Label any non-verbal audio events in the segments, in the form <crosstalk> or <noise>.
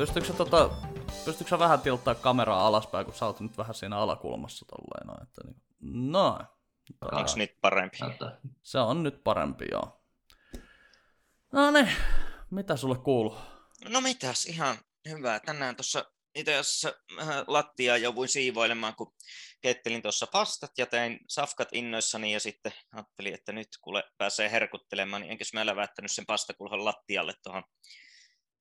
Pystyykö tota, pystyykö sä vähän tilttaa kameraa alaspäin, kun sä oot nyt vähän siinä alakulmassa tolleen noin, että niin, noin. Onko nyt parempi? Se on nyt parempi, joo. No niin, mitä sulle kuuluu? No mitäs, ihan hyvää. Tänään tuossa itse asiassa vähän lattiaa jouduin siivoilemaan, kun kettelin tuossa pastat ja tein safkat innoissani ja sitten ajattelin, että nyt kuule pääsee herkuttelemaan, niin enkäs mä lävättänyt sen pastakulhon lattialle tuohon.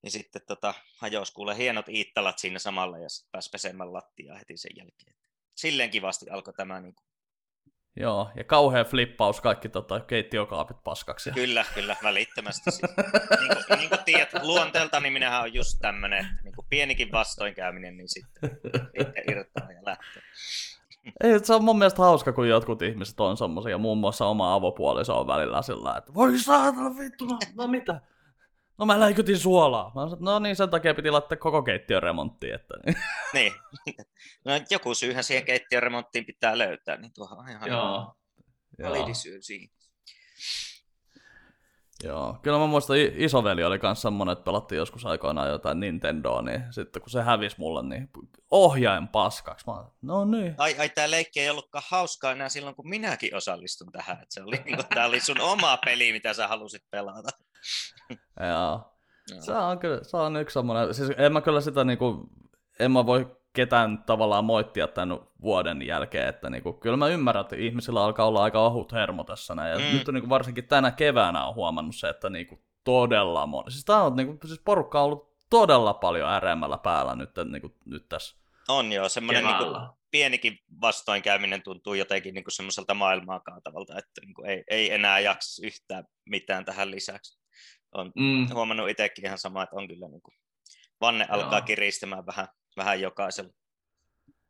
Ja sitten tota, hajos kuule hienot iittalat siinä samalla ja pääsi pesemään lattiaa heti sen jälkeen. Silleen kivasti alkoi tämä niin kuin Joo, ja kauhea flippaus kaikki tota, keittiökaapit paskaksi. Kyllä, kyllä, välittömästi. Siis. niin, kuin, niin kuin tiedät, luonteelta niin minähän on just tämmöinen, niin kuin pienikin vastoinkäyminen, niin sitten, sitten irttaa ja lähtee. Ei, se on mun mielestä hauska, kun jotkut ihmiset on semmoisia, muun muassa oma avopuoliso on välillä sillä että voi saatana vittu, no, no mitä? No mä läikytin suolaa. Mä sanoin, no niin, sen takia piti laittaa koko keittiön remonttiin. Että... <laughs> niin. No joku syyhän siihen keittiön remonttiin pitää löytää, niin tuohon on ihan Joo. validi syy siihen. Joo, kyllä mä muistan, isoveli oli kanssa semmonen, että pelattiin joskus aikoinaan jotain Nintendoa, niin sitten kun se hävisi mulle, niin ohjain paskaksi. Mä olin, no niin. Ai, ai tämä leikki ei ollutkaan hauskaa enää silloin, kun minäkin osallistun tähän. Että se oli, niin tämä oli sun oma peli, mitä sä halusit pelata. <laughs> Joo. Joo. Se on kyllä, se on yksi semmoinen, siis en mä kyllä sitä niinku, en mä voi ketään tavallaan moittia tämän vuoden jälkeen, että niinku, kyllä mä ymmärrän, että ihmisillä alkaa olla aika ohut hermo tässä näin, ja Mm. nyt on niinku, varsinkin tänä keväänä on huomannut se, että niinku, todella moni, siis tää on niinku, siis porukka on ollut todella paljon äreämmällä päällä nyt, niinku, nyt tässä. On joo, semmoinen niin Keväällä. pienikin vastoinkäyminen tuntuu jotenkin niin kuin semmoiselta maailmaa kaatavalta, että niin kuin ei, ei enää jaksa yhtään mitään tähän lisäksi. On Mm. huomannut itsekin ihan sama, että on kyllä niin kuin, vanne Joo. alkaa kiristämään vähän, vähän jokaisella.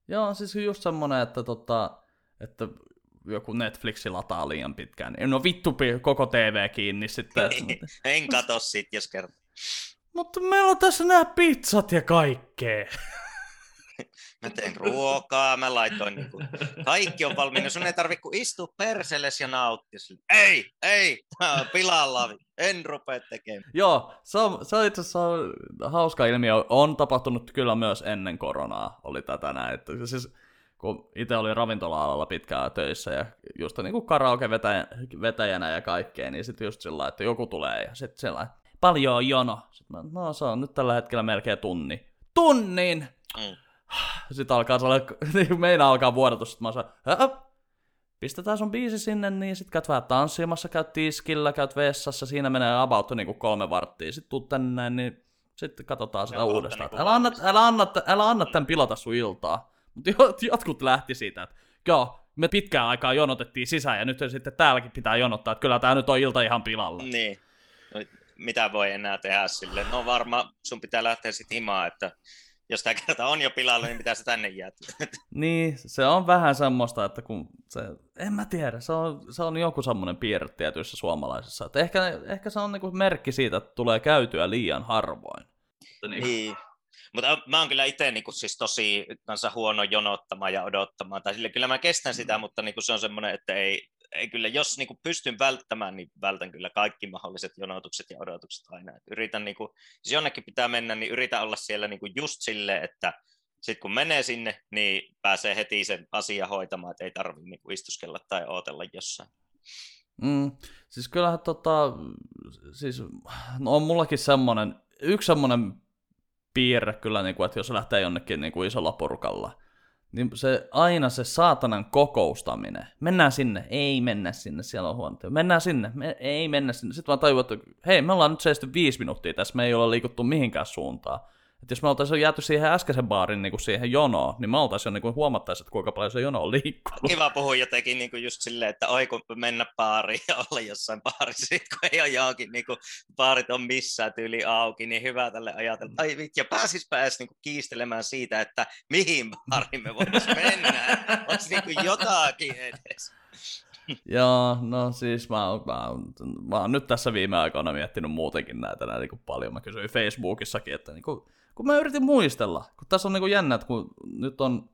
Joo, siis just semmonen, että, tota, että joku Netflixi lataa liian pitkään, no vittu koko TV kiinni sitten. <laughs> en kato sit, jos kerta. Mutta meillä on tässä nämä pizzat ja kaikkea. Mä teen ruokaa, mä laitoin niin kuin, kaikki on valmiina, sun ei tarvitse kuin istua perselles ja nauttia. Sille, Ei, ei, tää on pilalla, en rupea tekemään. Joo, se on, se on itse asiassa hauska ilmiö. On tapahtunut kyllä myös ennen koronaa, oli tätä näin. Että siis, kun itse oli ravintola-alalla pitkään töissä ja just niin kuin karaoke-vetäjänä ja kaikkea, niin sitten just sillä että joku tulee ja sitten sillä paljon on jono. Sitten mä, no se on nyt tällä hetkellä melkein tunni. Tunnin! Mm. Sitten alkaa sellainen, <laughs> niin meina alkaa vuodatus, sitten mä "Hä? pistetään sun biisi sinne, niin sit käyt vähän tanssimassa, käyt tiskillä, käyt vessassa, siinä menee about niinku kolme varttia, sit tuut tänne näin, niin sitten katsotaan sitä uudestaan. niinku Älä anna, älä, anna, älä anna tän pilata sun iltaa. Mutta <laughs> jotkut lähti siitä, että joo, me pitkään aikaa jonotettiin sisään ja nyt sitten täälläkin pitää jonottaa, että kyllä tää nyt on ilta ihan pilalla. Niin. No, mitä voi enää tehdä sille? No varmaan sun pitää lähteä sitten himaan, että jos tämä kerta on jo pilalla, niin mitä se tänne jää? <laughs> Niin, se on vähän semmoista, että kun se, en mä tiedä, se on, se on joku semmoinen piirre tietyissä suomalaisissa. Että ehkä, ehkä se on niinku merkki siitä, että tulee käytyä liian harvoin. Mutta niin, Niin. Mutta mä oon kyllä itse niin siis tosi kanssa huono jonottamaan ja odottamaan. Tai sille kyllä mä kestän sitä, mutta niin se on semmoinen, että ei, ei kyllä, jos niin pystyn välttämään, niin vältän kyllä kaikki mahdolliset jonotukset ja odotukset aina. Et yritän, niin kuin, jos jonnekin pitää mennä, niin yritän olla siellä niin just silleen, että sitten kun menee sinne, niin pääsee heti sen asia hoitamaan, että ei tarvitse niin istuskella tai odotella jossain. Mm, siis kyllähän tota, siis no on mullakin semmonen, yksi semmonen piirre kyllä, niin kuin, että jos lähtee jonnekin niin kuin isolla porukalla, niin se aina se saatanan kokoustaminen. Mennään sinne, ei mennä sinne, siellä on huono. Mennään sinne, me, ei mennä sinne. Sitten vaan tajuu, että hei, me ollaan nyt seisty viisi minuuttia tässä, me ei olla liikuttu mihinkään suuntaan. Että jos me oltaisiin jääty siihen äskeisen baarin niin kuin siihen jonoon, niin me oltaisiin jo niin kuin huomattaisiin, että kuinka paljon se jono on liikkunut. Kiva puhua jotenkin niin kuin just silleen, että oi kun mennä baariin ja olla jossain baarissa, kun ei ole johonkin, niin kuin, baarit on missään tyyli auki, niin hyvä tälle ajatella. Ai vittu, ja pääsispä edes niin kuin, kiistelemään siitä, että mihin baariin me voitaisiin mennä. Olisi niin kuin jotakin edes. Joo, no siis mä, mä, oon- mä oon nyt tässä viime aikoina miettinyt muutenkin näitä näin niin kuin paljon. Mä kysyin Facebookissakin, että niin kuin, kun mä yritin muistella, kun tässä on niin kuin jännä, että kun nyt on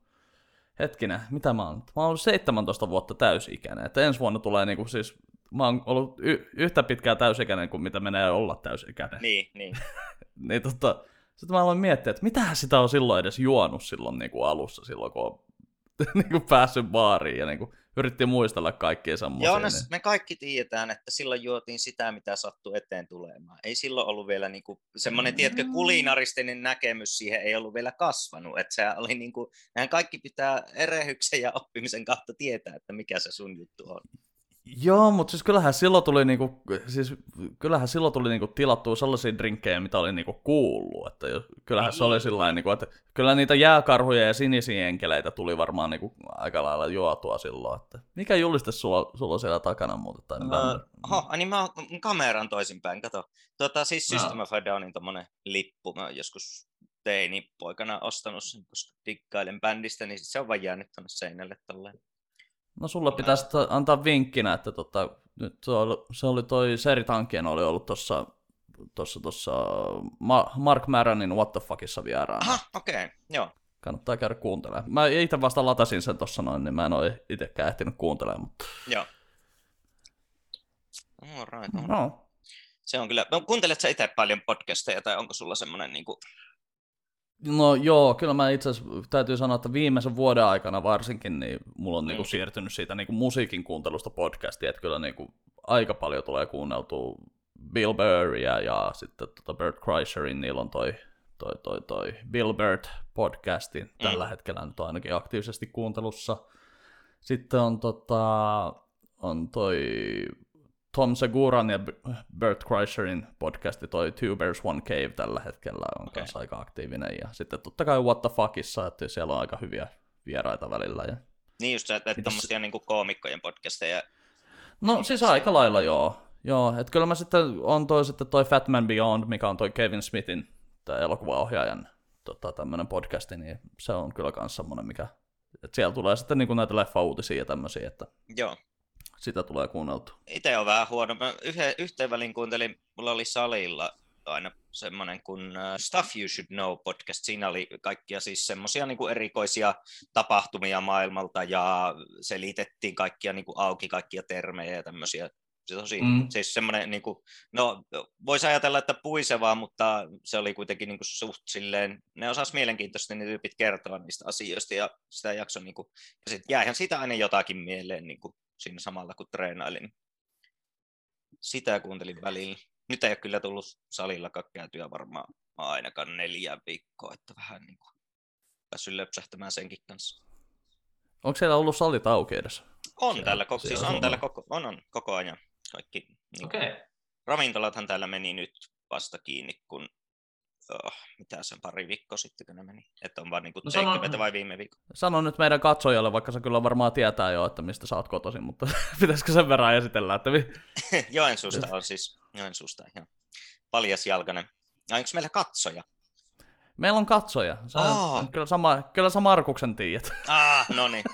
hetkinen, mitä mä oon? Mä oon ollut 17 vuotta täysikäinen, että ensi vuonna tulee niin kuin siis, mä oon ollut y- yhtä pitkään täysikäinen kuin mitä menee olla täysikäinen. Niin, niin. <laughs> niin tota, Sitten mä aloin miettiä, että mitähän sitä on silloin edes juonut silloin niin kuin alussa, silloin kun on <laughs> niin kuin päässyt baariin ja niin kuin yritti muistella kaikkia semmoisia. Joo, no, niin... me kaikki tiedetään, että silloin juotiin sitä, mitä sattui eteen tulemaan. Ei silloin ollut vielä niin kuin, semmoinen, mm. tiedätkö, kulinaristinen näkemys siihen ei ollut vielä kasvanut. Että se oli niin mehän kaikki pitää erehyksen ja oppimisen kautta tietää, että mikä se sun juttu on. Joo, mutta siis kyllähän silloin tuli, niinku, siis kyllähän silloin tuli niinku tilattua sellaisia drinkkejä, mitä oli niinku kuullut. Että kyllähän se oli sillä niinku, että kyllä niitä jääkarhuja ja sinisiä enkeleitä tuli varmaan niinku aika lailla juotua silloin. Että mikä juliste sulla, sulla siellä takana muuten? Tai uh, oho, niin mä oon kameran toisinpäin, kato. Tuota, siis System of a Downin tommonen lippu, mä joskus teini-poikana ostanut sen, koska dikkailen bändistä, niin se on vaan jäänyt tonne seinälle tolleen. No sulle pitäisi antaa vinkkinä, että tota, nyt se oli, se oli toi Seri Tankien oli ollut tuossa tossa, tossa Mark Maronin What the Fuckissa vieraana. Aha, okei, okay, joo. Kannattaa käydä kuuntelemaan. Mä itse vasta latasin sen tuossa noin, niin mä en ole itsekään ehtinyt kuuntelemaan. Mutta... Joo. All right, all right. No. Se on kyllä, kuunteletko itse paljon podcasteja tai onko sulla semmoinen niin kuin No joo, kyllä mä itse asiassa täytyy sanoa, että viimeisen vuoden aikana varsinkin, niin mulla on mm. niinku siirtynyt siitä niinku musiikin kuuntelusta podcastia, että kyllä niinku aika paljon tulee kuunneltua Bill Burria ja sitten tota Bert Kreischerin, niillä on toi, toi, toi, toi Bill Burt podcasti mm. tällä hetkellä nyt ainakin aktiivisesti kuuntelussa. Sitten on, tota, on toi Tom Seguran ja Bert Kreischerin podcasti, toi Two Bears One Cave tällä hetkellä on okay. kanssa aika aktiivinen. Ja sitten totta kai What the Fuckissa, että siellä on aika hyviä vieraita välillä. Ja... Niin just että Mitäs... tommosia niin koomikkojen podcasteja. No siis aika lailla joo. Joo, että kyllä mä sitten on toi sitten toi Fatman Beyond, mikä on toi Kevin Smithin, tämä elokuvaohjaajan tota, tämmöinen podcasti, niin se on kyllä myös semmoinen, mikä, että siellä tulee sitten niin kuin näitä leffa-uutisia ja tämmöisiä, että Joo sitä tulee kuunneltu. Itse on vähän huono. Mä yhden, yhteen välin kuuntelin, mulla oli salilla aina semmoinen kuin Stuff You Should Know podcast. Siinä oli kaikkia siis semmoisia niin erikoisia tapahtumia maailmalta ja selitettiin kaikkia niin kuin auki, kaikkia termejä ja tämmöisiä. Se tosi, mm. siis semmoinen, niin kuin, no voisi ajatella, että puisevaa, mutta se oli kuitenkin niin kuin suht silleen, ne osas mielenkiintoisesti ne tyypit kertoa niistä asioista ja sitä jakso, niin kuin, ja sitten jäihän siitä aina jotakin mieleen niin kuin, siinä samalla kun treenailin. Sitä kuuntelin välillä. Nyt ei ole kyllä tullut salilla käytyä varmaan ainakaan neljä viikkoa, että vähän niin kuin päässyt löpsähtämään senkin kanssa. Onko siellä ollut salit auki edes? On täällä, koko, siis on, täällä koko, on, on koko ajan kaikki. Niin okay. Ravintolathan täällä meni nyt vasta kiinni, kun oh, mitä se pari viikkoa sitten, kun ne meni. Että on vaan niin kuin no sanon, vai viime viikko. Sano nyt meidän katsojalle, vaikka se kyllä varmaan tietää jo, että mistä sä oot kotoisin, mutta <laughs> pitäisikö sen verran esitellä? Että... <laughs> Joensuusta on siis, Joensuusta ihan paljas jalkainen. onko meillä katsoja? Meillä on katsoja. Sä, oh. kyllä, sama, kyllä sä Markuksen tiedät. Ah, no niin.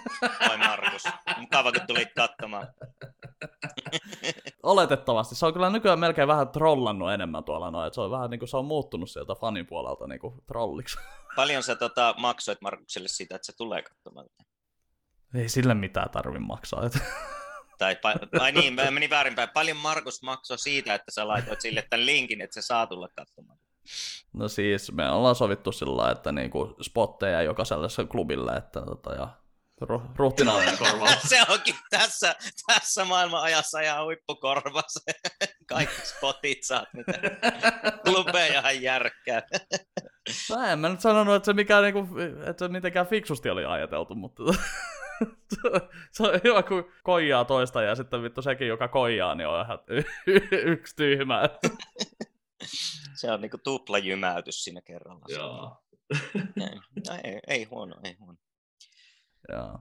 Oi Markus. Mukava, kun tulit katsomaan. Oletettavasti. Se on kyllä nykyään melkein vähän trollannut enemmän tuolla noin. Se on vähän niin kuin se on muuttunut sieltä fanin puolelta niin kuin trolliksi. <laughs> Paljon sä tota, maksoit Markukselle siitä, että se tulee katsomaan? Ei sille mitään tarvi maksaa. <laughs> Tai, ai niin, mä menin väärinpäin. Paljon Markus maksoi siitä, että sä laitoit sille tämän linkin, että se saa tulla katsomaan. No siis me ollaan sovittu sillä että niinku spotteja jokaiselle klubille, että tota, ja ruhtinaallinen korvaus. <laughs> se onkin tässä, tässä maailman ajassa ihan huippukorvaus. <laughs> Kaikki spotit saat, mitä klubeja järkkää. <laughs> No en mä nyt sanonut, että se, mikään, niinku, että se mitenkään fiksusti oli ajateltu, mutta se on hyvä, kun koijaa toista ja sitten vittu sekin, joka koijaa, niin on ihan yksi tyhmä. Se on niinku tupla jymäytys siinä kerralla. Joo. Ei, no, ei, ei huono, ei huono. Joo.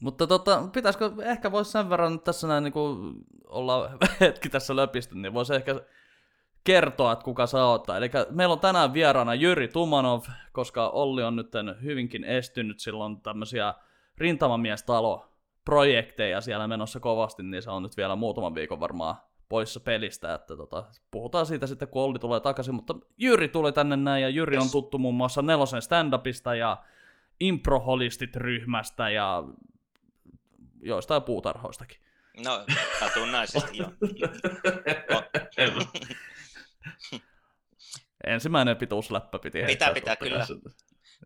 Mutta tota, pitäisikö, ehkä voisi sen verran tässä näin niin kuin olla <laughs> hetki tässä löpisty, niin voisi ehkä kertoa, että kuka sä oot. Eli meillä on tänään vieraana Jyri Tumanov, koska Olli on nyt hyvinkin estynyt silloin tämmöisiä rintamamiestalo projekteja siellä menossa kovasti, niin se on nyt vielä muutaman viikon varmaan poissa pelistä, että tota, puhutaan siitä sitten, kun Olli tulee takaisin, mutta Jyri tuli tänne näin, ja Jyri yes. on tuttu muun muassa Nelosen stand-upista ja Improholistit-ryhmästä ja joistain puutarhoistakin. No, satunnaisesti <laughs> joo. ensimmäinen pituusläppä piti Pitää, pitää, kyllä. sitten.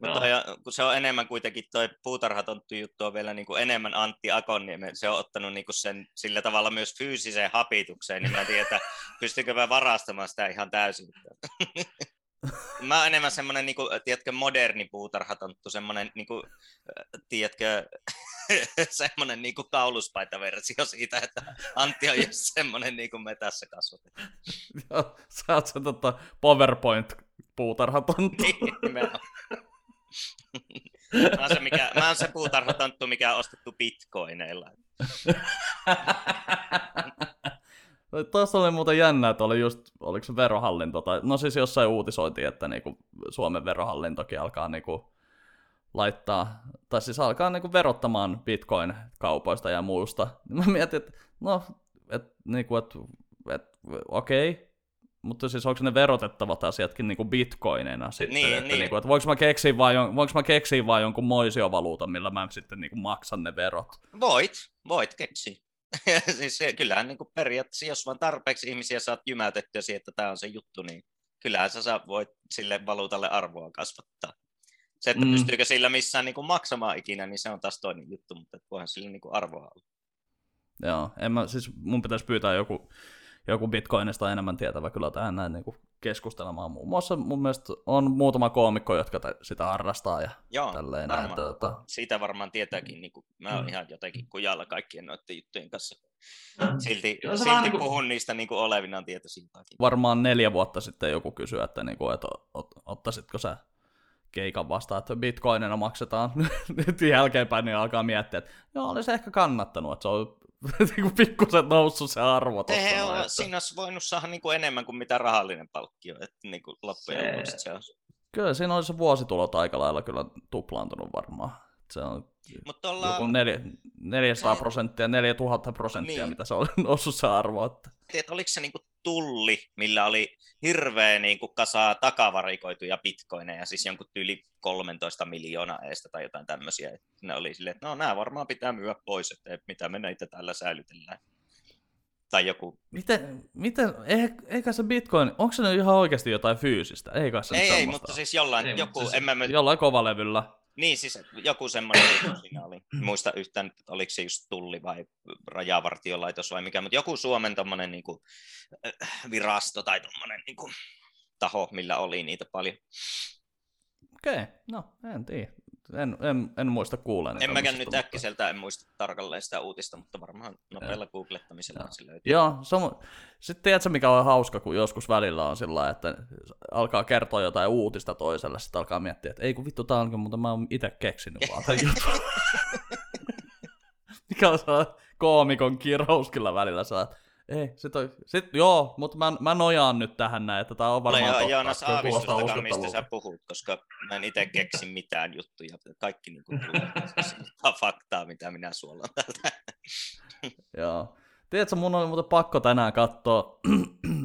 Mutta toi, kun se on enemmän kuitenkin toi puutarhatonttu juttu on vielä niin kuin enemmän Antti Akonniemen, se on ottanut niin kuin sen sillä tavalla myös fyysiseen hapitukseen, niin mä en tiedä, että <laughs> pystyykö mä varastamaan sitä ihan täysin. <laughs> Mä oon enemmän semmoinen, niin kuin, tiedätkö, moderni puutarhatonttu, semmoinen, niin kuin, tiedätkö, <laughs> semmoinen niin kuin kauluspaitaversio siitä, että Antti on just semmoinen niin kuin metässä kasvatettu. Joo, Sä oot se tota, PowerPoint-puutarhatonttu. Niin, nimenomaan. Mä oon se, mikä, mä oon se mikä on ostettu bitcoineilla. <laughs> Tuossa oli muuten jännä, että oli just, oliko se verohallinto, tai no siis jossain uutisoitiin, että niinku Suomen verohallintokin alkaa niinku laittaa, tai siis alkaa niinku verottamaan bitcoin-kaupoista ja muusta. Mä mietin, että no, et, niinku, et, et, okei, okay. Mutta siis onko ne verotettavat asiatkin niinku bitcoineina sitten, Niin, että, niin. Niinku, että voinko mä keksiä vaan, jon, voinko mä keksiä vaan jonkun moisiovaluutan, millä mä sitten niinku maksan ne verot. Voit, voit keksiä. <laughs> siis kyllähän niin kuin periaatteessa, jos vaan tarpeeksi ihmisiä saat jymäytettyä siihen, että tämä on se juttu, niin kyllähän sä saa, voit sille valuutalle arvoa kasvattaa. Se, että Mm. pystyykö sillä missään niin kuin maksamaan ikinä, niin se on taas toinen juttu, mutta voihan sillä niin kuin arvoa olla. Joo, en mä, siis mun pitäisi pyytää joku, joku Bitcoinista enemmän tietävä kyllä tähän näin niin keskustelemaan. Muun muassa mun mielestä on muutama koomikko, jotka tä- sitä harrastaa ja Joo, tälleen näin. varmaan. Tota, Siitä varmaan tietääkin, niin kuin, mä oon Mm. ihan jotenkin kujalla kaikkien noiden juttujen kanssa. Silti, Kyllä se silti niin kuin- puhun niistä niin kuin olevinaan tietoisiltaakin. varmaan neljä vuotta sitten joku kysyi, että, niin kuin, että ot, ottaisitko sä keikan vastaan, että bitcoinina maksetaan. <laughs> Nyt jälkeenpäin niin alkaa miettiä, että joo, olisi ehkä kannattanut, että se on kuin <laughs> pikkusen noussut se arvo noin, ole, että- siinä olisi voinut saada niin kuin enemmän kuin mitä rahallinen palkkio, että niin kuin loppujen Se- lopuksi se on. Kyllä siinä olisi se vuositulot aika lailla kyllä tuplaantunut varmaan. Se on Mutta ollaan, joku neljä, 400 Se- prosenttia, 4000 prosenttia, Niin. mitä se on <laughs> noussut se arvo. Että... että oliko se niinku tulli, millä oli hirveä niinku kasa takavarikoituja bitcoineja, siis jonkun tyyli 13 miljoonaa eestä tai jotain tämmöisiä. Et Ne oli silleen, että no nämä varmaan pitää myyä pois, että mitä me näitä täällä säilytellään. Tai joku, Miten, miten eikä, se bitcoin, onko se nyt ihan oikeasti jotain fyysistä? Ei kai se ei, ei, mutta siis jollain, Ei, joku, siis- en mä, mä, Jollain kovalevyllä. Niin siis joku semmoinen siinä oli. Muista yhtään, oliko se just tulli vai rajavartiolaitos vai mikä, mutta joku Suomen tommonen niinku, äh, virasto tai tommonen niinku, taho, millä oli niitä paljon. Okei, okay. no en tiedä. En, en, en muista kuuleen. En mäkään nyt äkkiseltä, en muista tarkalleen sitä uutista, mutta varmaan nopealla googlettamisella se löytyy. Joo, sama. Sitten tiedätkö mikä on hauska, kun joskus välillä on sillä että alkaa kertoa jotain uutista toiselle, sitten alkaa miettiä, että ei kun vittu tää onkin, mutta mä oon itse keksinyt vaan tämän jutun. <laughs> mikä on koomikon kirous kyllä välillä, sä ei, sit, on, sit joo, mutta mä, mä nojaan nyt tähän näin, että tää on varmaan ole totta. Joonas kuulostaa aavistustakaan, mistä sä puhut, koska mä en itse keksi mitään juttuja. Kaikki niin kuin, <laughs> faktaa, mitä minä suolan täältä. <laughs> Joo. Tiedätkö, mun oli muuten pakko tänään katsoa,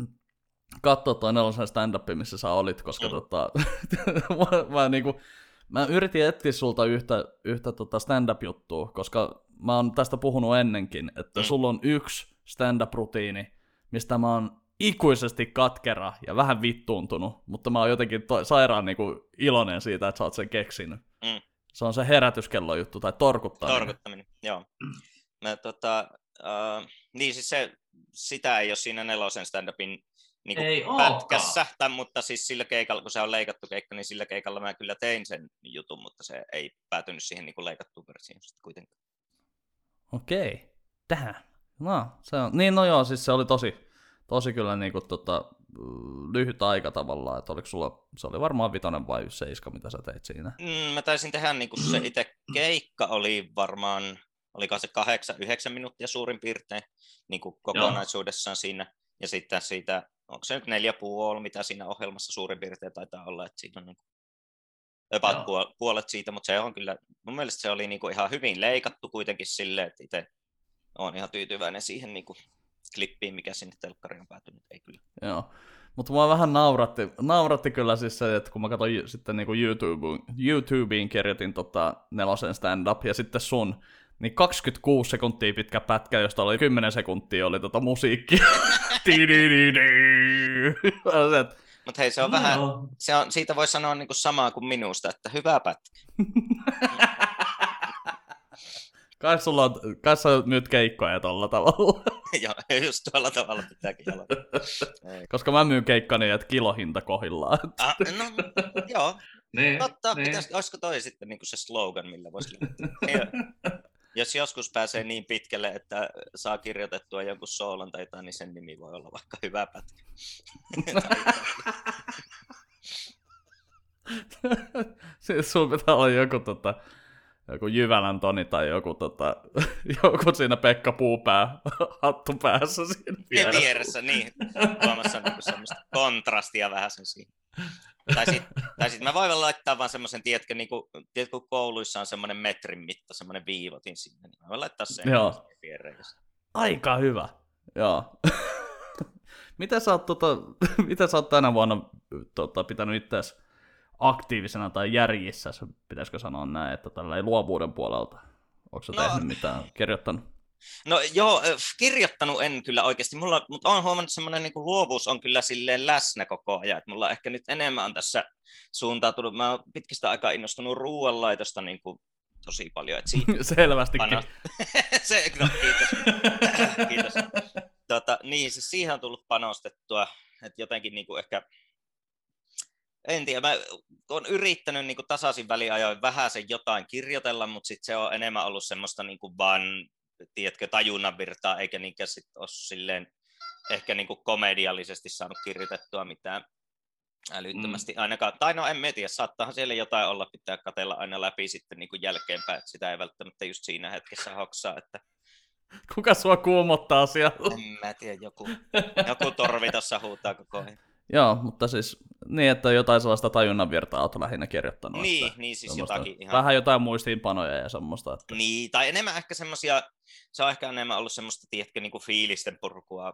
<clears throat> katsoa toi nelosen stand missä sä olit, koska Mm. tota, <laughs> mä, mä, niinku, mä yritin etsiä sulta yhtä, yhtä tota stand-up-juttua, koska mä oon tästä puhunut ennenkin, että Mm. sulla on yksi stand-up-rutiini, mistä mä oon ikuisesti katkera ja vähän vittuuntunut, mutta mä oon jotenkin to- sairaan niinku iloinen siitä, että sä oot sen keksinyt. Mm. Se on se herätyskello juttu tai torkuttaminen. Torkuttaminen, joo. Mä, tota, uh, niin siis se, sitä ei ole siinä nelosen stand-upin niin Ei pätkässä, tai, mutta siis sillä keikalla, kun se on leikattu keikka, niin sillä keikalla mä kyllä tein sen jutun, mutta se ei päätynyt siihen niin leikattuun versioon sitten kuitenkaan. Okei, tähän. No, se on, niin no joo, siis se oli tosi, tosi kyllä niinku tota, mm, lyhyt aika tavallaan, että oliko sulla, se oli varmaan vitonen vai seiska, mitä sä teit siinä. Mm, mä taisin tehdä, niin kuin se itse keikka oli varmaan, oliko se kahdeksan, yhdeksän minuuttia suurin piirtein niin kuin kokonaisuudessaan siinä. Ja sitten siitä, onko se nyt neljä puoli, mitä siinä ohjelmassa suurin piirtein taitaa olla, että siinä on niin about Joo. puol- puolet siitä, mutta se on kyllä, mun mielestä se oli niin kuin ihan hyvin leikattu kuitenkin silleen, että itse olen ihan tyytyväinen siihen niin kuin klippiin, mikä sinne telkkariin on päätynyt, ei kyllä. Joo. Mutta mua vähän nauratti, nauratti kyllä siis se, että kun mä katsoin sitten niinku YouTubeen, YouTubeen kirjoitin tota nelosen stand-up ja sitten sun, niin 26 sekuntia pitkä pätkä, josta oli 10 sekuntia oli tota musiikkia. <laughs> Että Mutta hei, se on vähän, se on, siitä voi sanoa niin kuin samaa kuin minusta, että hyvä pätkä. <laughs> Kai sulla on, kai sä nyt keikkoja tolla tavalla. <laughs> Joo, just tuolla tavalla pitääkin olla. <laughs> Koska mä myyn keikkani, että kilohinta kohillaan. Ah, no, joo. Niin, Totta, niin. Pitäis, olisiko toi sitten niin se slogan, millä voisi Jos joskus pääsee niin pitkälle, että saa kirjoitettua jonkun soolon tai jotain, niin sen nimi voi olla vaikka hyvä pätkä. <laughs> siis sun pitää olla joku tota, joku Jyvälän Toni tai joku, tota, <laughs> joku siinä Pekka Puupää <laughs> hattu päässä siinä vieressä. vieressä niin. Tuomassa niinku semmoista kontrastia vähän sen siihen. Tai sitten tai sit mä voin laittaa vaan semmoisen, tiedätkö, niin kuin, tiedätkö, kun kouluissa on semmoinen metrin mitta, semmoinen viivotin sinne, niin mä voin laittaa sen Joo. Aika hyvä. Joo. <laughs> mitä, sä oot, tota, mitä sä oot tänä vuonna tota, pitänyt itseäsi aktiivisena tai järjissä, pitäisikö sanoa näin, että tällä ei luovuuden puolelta. Onko no, tehnyt mitään, kirjoittanut? No joo, kirjoittanut en kyllä oikeasti, mulla, mutta olen huomannut, että semmoinen niin luovuus on kyllä silleen läsnä koko ajan, että mulla ehkä nyt enemmän on tässä suuntautunut, mä oon pitkistä aikaa innostunut ruoanlaitosta niin kuin tosi paljon. Että siitä <laughs> Selvästikin. <laughs> Se, no, kiitos. <laughs> kiitos. Tota, niin, siis siihen on tullut panostettua, että jotenkin niin kuin ehkä en tiedä, mä olen yrittänyt niin tasaisin väliajoin vähän sen jotain kirjoitella, mutta sit se on enemmän ollut semmoista niin kuin vaan, tiedätkö, tajunnan virtaa, eikä niinkään sit ole silleen ehkä niin kuin komediallisesti saanut kirjoitettua mitään älyttömästi mm. ainakaan. Tai no en tiedä, saattaahan siellä jotain olla, pitää katella aina läpi sitten niin kuin jälkeenpäin, että sitä ei välttämättä just siinä hetkessä hoksaa, että Kuka sua kuumottaa siellä? En mä tiedä, joku, joku torvi tuossa huutaa koko ajan. Joo, mutta siis niin, että jotain sellaista tajunnan virtaa olet lähinnä kirjoittanut. Niin, että niin siis jotakin ihan... Vähän jotain muistiinpanoja ja semmoista. Että... Niin, tai enemmän ehkä semmoisia, se on ehkä enemmän ollut semmoista, tiedätkö, niin kuin fiilisten purkua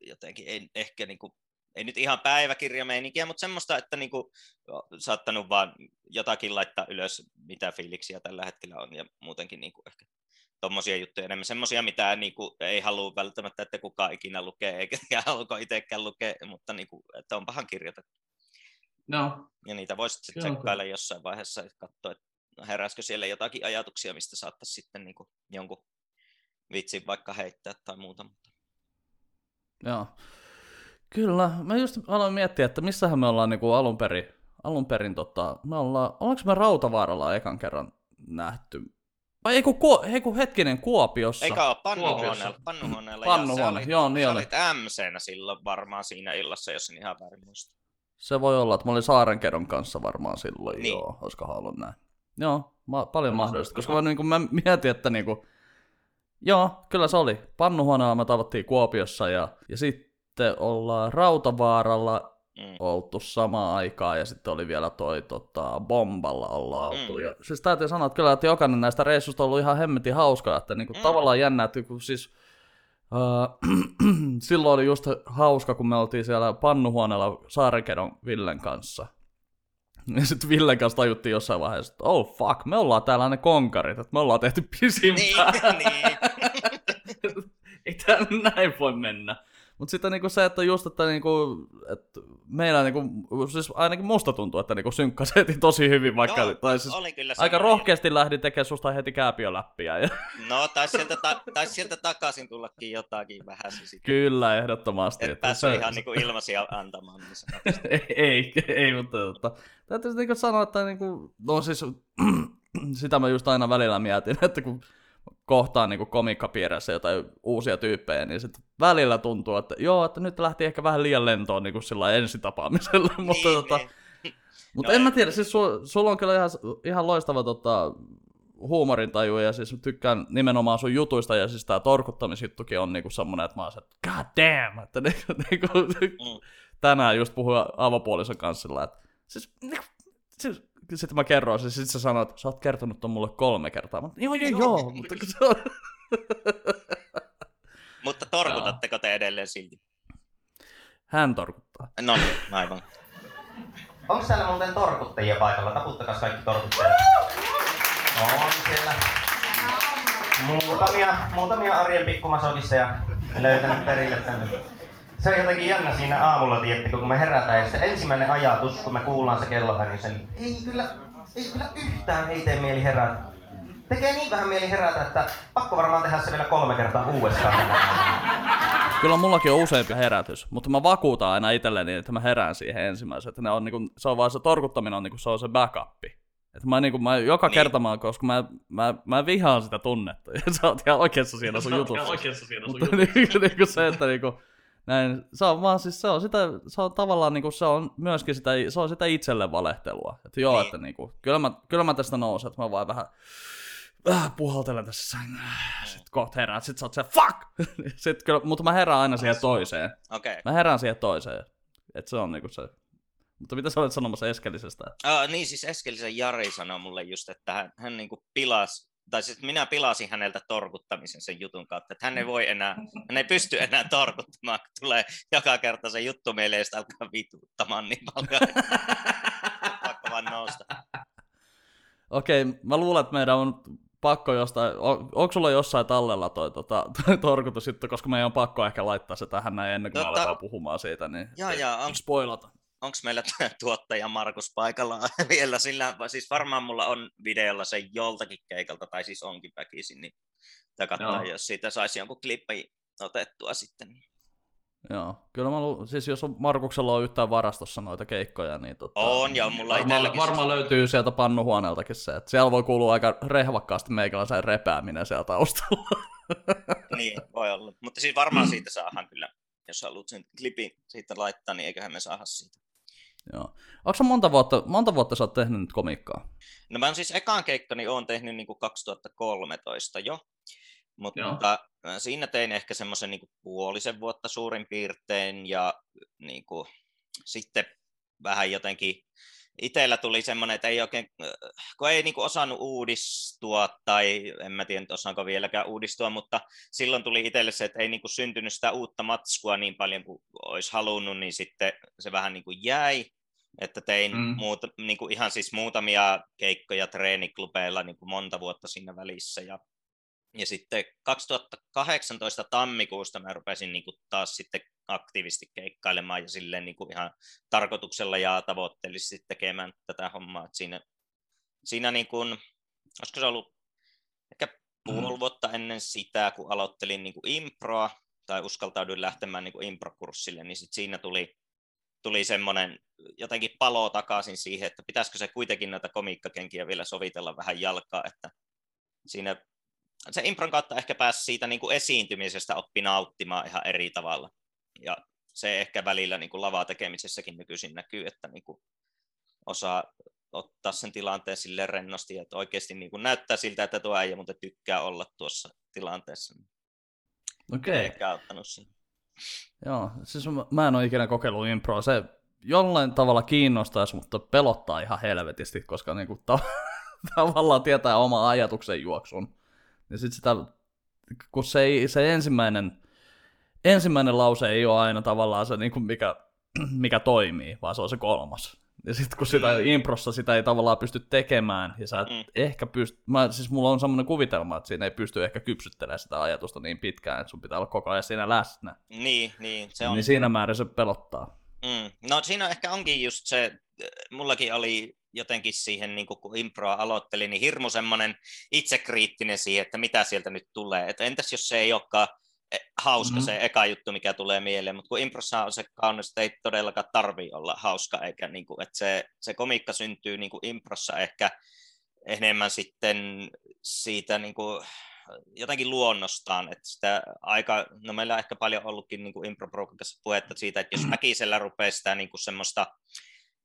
jotenkin, ei, ehkä niin kuin, ei nyt ihan päiväkirjameininkiä, mutta semmoista, että niin kuin, saattanut vaan jotakin laittaa ylös, mitä fiiliksiä tällä hetkellä on ja muutenkin niin kuin ehkä tuommoisia juttuja enemmän, semmoisia, mitä niin kuin, ei halua välttämättä, että kukaan ikinä lukee, eikä <laughs> haluko itsekään lukea, mutta niin kuin, että on pahan kirjoitettu. No. Ja niitä voisit sitten tsekkailla jossain vaiheessa, että katsoa, että heräskö siellä jotakin ajatuksia, mistä saattaisi sitten niin kuin jonkun vitsin vaikka heittää tai muuta. Joo. Kyllä, mä just aloin miettiä, että missähän me ollaan niin kuin alun perin, alun perin tota, me ollaan, ollaanko me Rautavaaralla ekan kerran nähty vai ei kun, Ku, ei kun hetkinen, Kuopiossa. Eikä ole pannuhuoneella. Pannuhuoneella. Pannuhuone, joo, niin oli. olit MC-nä silloin varmaan siinä illassa, jos en ihan väärin muista. Se voi olla, että mä olin Saarenkedon kanssa varmaan silloin, niin. joo, olisiko ollut näin. Joo, ma- paljon mahdollista, koska mä, niin kuin, mä mietin, että niin kuin, joo, kyllä se oli. Pannuhuoneella me tavattiin Kuopiossa ja, ja sitten ollaan Rautavaaralla mm. oltu samaan aikaan ja sitten oli vielä toi tota, Bomballa ollaan mm. oltu. Ja, siis täytyy sanoa, että kyllä että jokainen näistä reissuista on ollut ihan hemmetin hauskaa, että niinku, mm. tavallaan jännä, että kun siis <clears throat> silloin oli just hauska, kun me oltiin siellä pannuhuoneella Saarenkedon Villen kanssa. <laughs> Ja sitten Villen kanssa tajuttiin jossain vaiheessa, että oh fuck, me ollaan täällä ne konkarit, että me ollaan tehty pisimpää. <laughs> Niin, niin. <laughs> Ei tää näin voi mennä. Mutta sitten niinku se, että just, että, niinku, että meillä niinku, siis ainakin musta tuntuu, että niinku synkkasi heti tosi hyvin, vaikka Joo, tai siis oli kyllä aika rohkeasti lähdin tekemään susta heti kääpiöläppiä. Ja... No, taisi sieltä, ta- tais sieltä takaisin tullakin jotakin vähän. Sitten. Kyllä, ehdottomasti. Et että päässyt se... ihan niinku ilmaisia antamaan. Niin <laughs> ei, ei, ei, mutta tota, täytyy niinku sanoa, että niinku, no siis <clears throat> sitä mä just aina välillä mietin, että kun kohtaan niin komikkapiirissä jotain uusia tyyppejä, niin sitten välillä tuntuu, että joo, että nyt lähti ehkä vähän liian lentoon niin sillä ensitapaamisella, niin, <laughs> mutta, tota, niin. <laughs> mutta no en mä tiedä, siis su, sulla on kyllä ihan, ihan loistava tota, huumorintaju ja siis tykkään nimenomaan sun jutuista ja siis tää torkuttamisjuttukin on niinku semmonen, että mä oon se, että god damn, että <laughs> niinku, niinku, mm. tänään just puhuin avopuolison kanssa että siis, niinku, siis sitten mä kerroin sen, sitten sä sanoit, että sä oot kertonut ton mulle kolme kertaa. Mä, joo, joo, joo, mutta <laughs> se on... mutta torkutatteko te edelleen silti? Hän torkuttaa. No niin, aivan. Onko täällä muuten torkuttajia paikalla? Taputtakaa kaikki torkuttajat. On siellä. Muutamia, muutamia arjen pikkumasokisteja löytänyt perille tänne. Se on jotenkin jännä siinä aamulla, tiettikö, kun me herätään ja se ensimmäinen ajatus, kun me kuullaan se kellohäri, niin sen ei kyllä, ei kyllä yhtään ei tee mieli herätä. Tekee niin vähän mieli herätä, että pakko varmaan tehdä se vielä kolme kertaa uudestaan. <laughs> Kyllä mullakin on useampi herätys, mutta mä vakuutan aina itselleni, että mä herään siihen ensimmäisenä. Että ne on niinku, se on vaan se torkuttaminen on niinku, se on se backup. Että mä, niinku, mä joka niin. kerta mä, koska mä, mä, mä vihaan sitä tunnetta. <laughs> Ja sä oot ihan oikeassa siinä sun jutussa. oikeassa siinä sun jutussa. niinku, niinku se, että niinku, näin, se on vaan siis se on sitä, se on tavallaan niinku, se on myöskin sitä, se on sitä itselle valehtelua. Että joo, niin. että niinku, kyllä mä, kyllä mä tästä nousen, että mä vaan vähän, vähän puhaltelen tässä sängyllä. Sitten kohta herään, sit sä oot se fuck! <laughs> Sitten kyllä, mutta mä herään aina siihen toiseen. Okei. Okay. Mä herään siihen toiseen. Että se on niinku se, mutta mitä sä olet sanomassa Eskelisestä? Uh, niin, siis Eskelisen Jari sanoi mulle just, että hän, hän niinku pilasi tai siis minä pilasin häneltä torkuttamisen sen jutun kautta, että hän ei voi enää, hän ei pysty enää torkuttamaan, kun tulee joka kerta se juttu meille ja alkaa vituuttamaan niin paljon. <laughs> Pakko vaan nousta. Okei, okay, mä luulen, että meidän on pakko jostain, on, onko sulla jossain tallella toi, tota, <laughs> toi torkutus juttu, koska meidän on pakko ehkä laittaa se tähän näin ennen kuin tota, aletaan puhumaan siitä, niin jaa, jaa, on, spoilata onko meillä tuottaja Markus paikalla <laughs> vielä, sillä siis varmaan mulla on videolla se joltakin keikalta, tai siis onkin väkisin, niin katsotaan, jos siitä saisi jonkun klippi otettua sitten. Joo, kyllä mä lu- siis jos on Markuksella on yhtään varastossa noita keikkoja, niin tota, On, ja mulla varmaan, varmaan löytyy sieltä pannuhuoneeltakin se, että siellä voi kuulua aika rehvakkaasti meikäläisen repääminen siellä taustalla. <laughs> niin, voi olla. Mutta siis varmaan siitä saadaan kyllä, jos haluat sen klipin siitä laittaa, niin eiköhän me saada siitä. Joo. Onko monta vuotta, monta vuotta sä oot tehnyt nyt komiikkaa? No mä oon siis ekaan keikkani oon tehnyt niin kuin 2013 jo, mutta Joo. siinä tein ehkä semmoisen niin puolisen vuotta suurin piirtein ja niin kuin, sitten vähän jotenkin itsellä tuli semmoinen, että ei oikein, kun ei niin kuin osannut uudistua, tai en mä tiedä, osaanko vieläkään uudistua, mutta silloin tuli itselle se, että ei niin kuin syntynyt sitä uutta matskua niin paljon kuin olisi halunnut, niin sitten se vähän niin kuin jäi, että tein mm. muuta, niin kuin ihan siis muutamia keikkoja treeniklubeilla niin kuin monta vuotta siinä välissä, ja ja sitten 2018 tammikuusta mä rupesin niin kuin taas sitten aktiivisesti keikkailemaan ja silleen niin kuin ihan tarkoituksella ja tavoitteellisesti tekemään tätä hommaa. Et siinä, siinä niin kuin, olisiko se ollut ehkä puoli mm. vuotta ennen sitä, kun aloittelin niin kuin improa tai uskaltauduin lähtemään niin kuin improkurssille, niin sit siinä tuli, tuli semmoinen jotenkin palo takaisin siihen, että pitäisikö se kuitenkin näitä komiikkakenkiä vielä sovitella vähän jalkaa, että siinä se impron kautta ehkä pääsi siitä niin kuin esiintymisestä oppi nauttimaan ihan eri tavalla. Ja se ehkä välillä niin kuin lavaa tekemisessäkin nykyisin näkyy, että niin kuin osaa ottaa sen tilanteen sille rennosti, että oikeasti niin kuin näyttää siltä, että tuo äijä muuten tykkää olla tuossa tilanteessa. Okei. Okay. ottanut siinä. Joo, siis mä en ole ikinä kokeillut improa. Se jollain tavalla kiinnostaisi, mutta pelottaa ihan helvetisti, koska niin kuin ta- <laughs> tavallaan tietää oma ajatuksen juoksun. Ja sitten sitä, kun se, ei, se ensimmäinen, ensimmäinen lause ei ole aina tavallaan se, niin kuin mikä, mikä toimii, vaan se on se kolmas. Ja sitten kun sitä mm. improssa sitä ei tavallaan pysty tekemään, ja sä et mm. ehkä pyst... Mä, siis mulla on semmoinen kuvitelma, että siinä ei pysty ehkä kypsyttelemään sitä ajatusta niin pitkään, että sun pitää olla koko ajan siinä läsnä. Niin, niin. Se on... Niin siinä määrin se pelottaa. Mm. No siinä ehkä onkin just se, mullakin oli jotenkin siihen, niin kun improa aloittelin, niin hirmu semmoinen itsekriittinen siihen, että mitä sieltä nyt tulee. Että entäs jos se ei olekaan hauska mm-hmm. se eka juttu, mikä tulee mieleen, mutta kun improssa on se kaunis, että ei todellakaan tarvi olla hauska, eikä niin kuin, että se, se komiikka syntyy niin kuin improssa ehkä enemmän sitten siitä niin kuin, jotenkin luonnostaan, että sitä aika, no meillä on ehkä paljon ollutkin niin impro puhetta siitä, että jos <clears throat> väkisellä rupeaa sitä niin kuin semmoista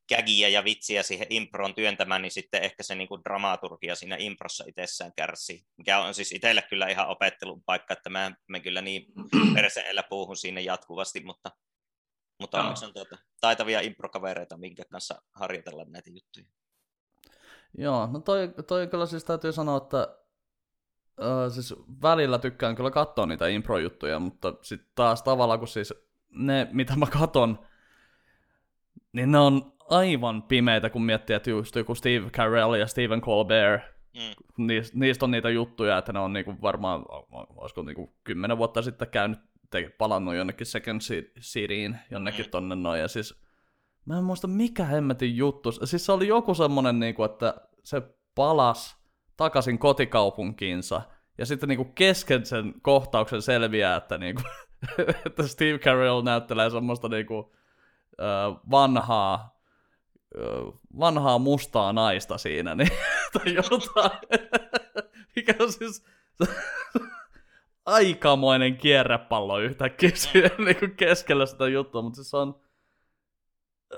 kägiä ja vitsiä siihen improon työntämään, niin sitten ehkä se niin kuin dramaturgia siinä improssa itsessään kärsii, mikä on siis itselle kyllä ihan opettelun paikka, että mä me kyllä niin <clears throat> perseellä puuhun siinä jatkuvasti, mutta, mutta onneksi on tuota, taitavia improkavereita, minkä kanssa harjoitella näitä juttuja. Joo, no toi, toi kyllä siis täytyy sanoa, että Uh, siis välillä tykkään kyllä katsoa niitä impro-juttuja, mutta sitten taas tavallaan, kun siis ne, mitä mä katon, niin ne on aivan pimeitä, kun miettii, että just joku Steve Carell ja Stephen Colbert, mm. niistä, niistä on niitä juttuja, että ne on niinku varmaan, olisiko niinku kymmenen vuotta sitten käynyt te, palannut jonnekin Second Cityin, jonnekin Mm. tonne noin, ja siis mä en muista mikä hemmetin juttu, siis se oli joku semmonen niinku, että se palas takaisin kotikaupunkiinsa, ja sitten niinku kesken sen kohtauksen selviää, että, niinku, <laughs> että Steve Carell näyttelee semmoista niinku, vanhaa, vanhaa mustaa naista siinä, niin, <laughs> tai jotain. Mikä on siis aikamoinen kierrepallo yhtäkkiä siinä <laughs> niinku keskellä sitä juttua, mutta siis se on,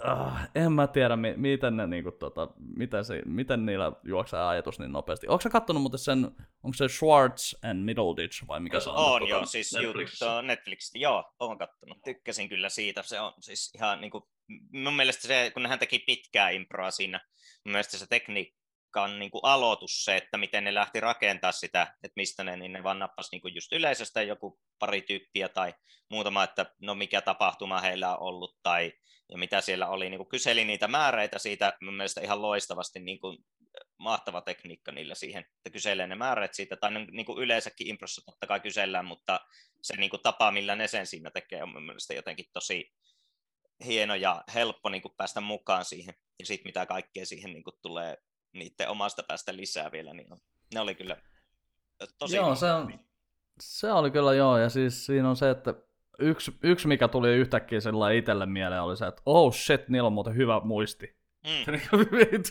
ah, en mä tiedä, mi- miten, ne, niinku, tota, miten, se, miten niillä juoksee ajatus niin nopeasti. Onko sä kattonut muuten sen, onko se Schwartz and Middleditch vai mikä se on? On Tota, joo, siis. Netflix. Netflix, joo, oon kattonut. Tykkäsin kyllä siitä, se on siis ihan niinku, mun mielestä se, kun hän teki pitkää improa siinä, mun mielestä se tekniikan niinku aloitus, se, että miten ne lähti rakentaa sitä, että mistä ne, niin ne vaan nappasi niinku just yleisöstä joku pari tyyppiä tai muutama, että no mikä tapahtuma heillä on ollut tai ja mitä siellä oli, niin kuin kyseli niitä määreitä siitä, mun mielestä ihan loistavasti niin kuin mahtava tekniikka niillä siihen, että kyselee ne määrät siitä, tai niin kuin yleensäkin improssa totta kai kysellään, mutta se niin kuin tapa, millä ne sen siinä tekee, on mun mielestä jotenkin tosi hieno ja helppo niin kuin päästä mukaan siihen, ja sitten mitä kaikkea siihen niin kuin tulee niiden omasta päästä lisää vielä, niin on, ne oli kyllä tosi Joo, se, on, se oli kyllä joo, ja siis siinä on se, että yksi, yksi mikä tuli yhtäkkiä sillä itselle mieleen oli se, että oh shit, niillä on muuten hyvä muisti. Mm,